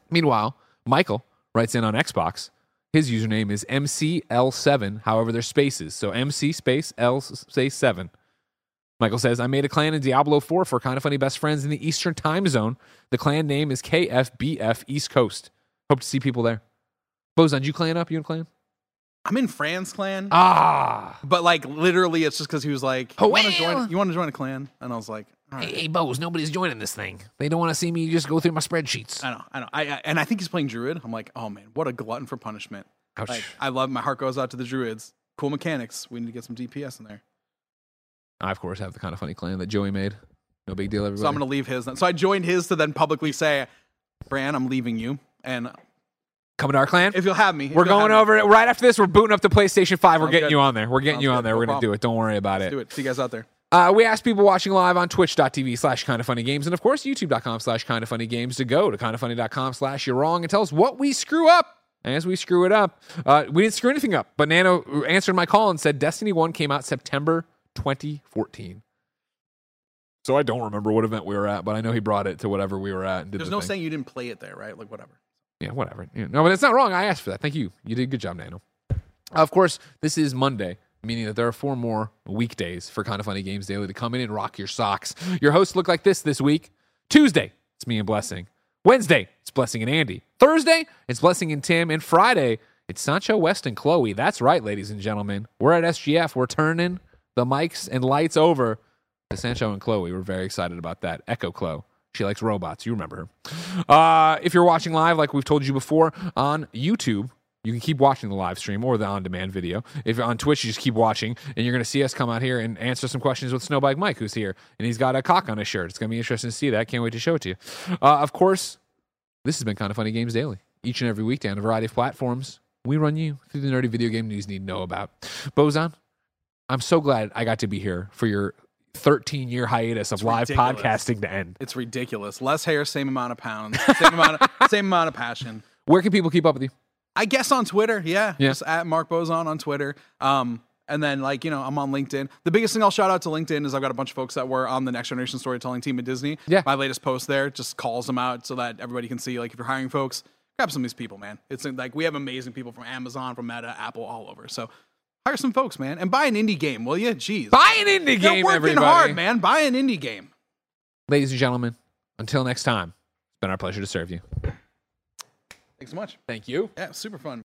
Meanwhile, Michael writes in on Xbox. His username is MCL7, however, there's spaces. So MC space L space 7. Michael says, I made a clan in Diablo 4 for kind of funny best friends in the Eastern time zone. The clan name is KFBF East Coast. Hope to see people there. Bozon, did you clan up? You in clan? I'm in Fran's clan, Ah. but like literally, it's just because he was like, "You want to join? You want to join a clan?" And I was like, right. Hey, hey, Boz, nobody's joining this thing. They don't want to see me just go through my spreadsheets. I know, I know. I, I and I think he's playing Druid. I'm like, oh man, what a glutton for punishment. Ouch. Like, I love. My heart goes out to the Druids. Cool mechanics. We need to get some DPS in there. I, of course, have the kind of funny clan that Joey made. No big deal, everybody. So I'm gonna leave his. So I joined his to then publicly say, Bran, I'm leaving you. And Coming to our clan? if you'll have me, if We're you'll have going me, over it. Right after this, we're booting up the PlayStation 5. We're Sounds getting good. you on there. We're getting Sounds you on good. there. No We're going to problem. do it. Don't worry about Let's it. do it. See you guys out there. Uh, we asked people watching live on twitch.tv slash kind of funny games and of course youtube.com slash kind of funny games to go to kind of funny.com slash you're wrong and tell us what we screw up as we screw it up. Uh, we didn't screw anything up, but Nano answered my call and said Destiny 1 came out September 2014. So I don't remember what event we were at, but I know he brought it to whatever we were at. And did There's the no thing. saying you didn't play it there, right? Like whatever. Yeah, whatever. Yeah, no, but it's not wrong. I asked for that. Thank you. You did a good job, Nano. Of course, this is Monday, meaning that there are four more weekdays for Kinda Funny Games Daily to come in and rock your socks. Your hosts look like this this week. Tuesday, it's me and Blessing. Wednesday, it's Blessing and Andy. Thursday, it's Blessing and Tim. And Friday, it's Sancho West and Chloe. That's right, ladies and gentlemen. We're at SGF. We're turning the mics and lights over to Sancho and Chloe. We're very excited about that. Echo Chloe. She likes robots. You remember her. Uh, if you're watching live, like we've told you before, on YouTube, you can keep watching the live stream or the on demand video. If you're on Twitch, you just keep watching, and you're going to see us come out here and answer some questions with Snowbike Mike, who's here. And he's got a cock on his shirt. It's going to be interesting to see that. Can't wait to show it to you. Uh, of course, this has been Kinda Funny Games Daily. Each and every weekday on a variety of platforms, we run you through the nerdy video game news you need to know about. Bozon, I'm so glad I got to be here for your 13 year hiatus of live ridiculous. podcasting to end. It's ridiculous. Less hair, same amount of pounds, same amount of same amount of passion. Where can people keep up with you? I guess on Twitter, yeah, Yeah. just at Mark Bozon on Twitter. Um, and then like you know, I'm on LinkedIn. The biggest thing I'll shout out to LinkedIn is I've got a bunch of folks that were on the Next Generation Storytelling team at Disney. Yeah. my latest post there just calls them out so that everybody can see like if you're hiring folks, grab some of these people, man. It's like we have amazing people from Amazon, from Meta, Apple, all over. So hire some folks, man, and buy an indie game, will you? Jeez, Buy an indie You're game, working everybody. hard, man. Buy an indie game. Ladies and gentlemen, until next time, it's been our pleasure to serve you. Thanks so much. Thank you. Yeah, super fun.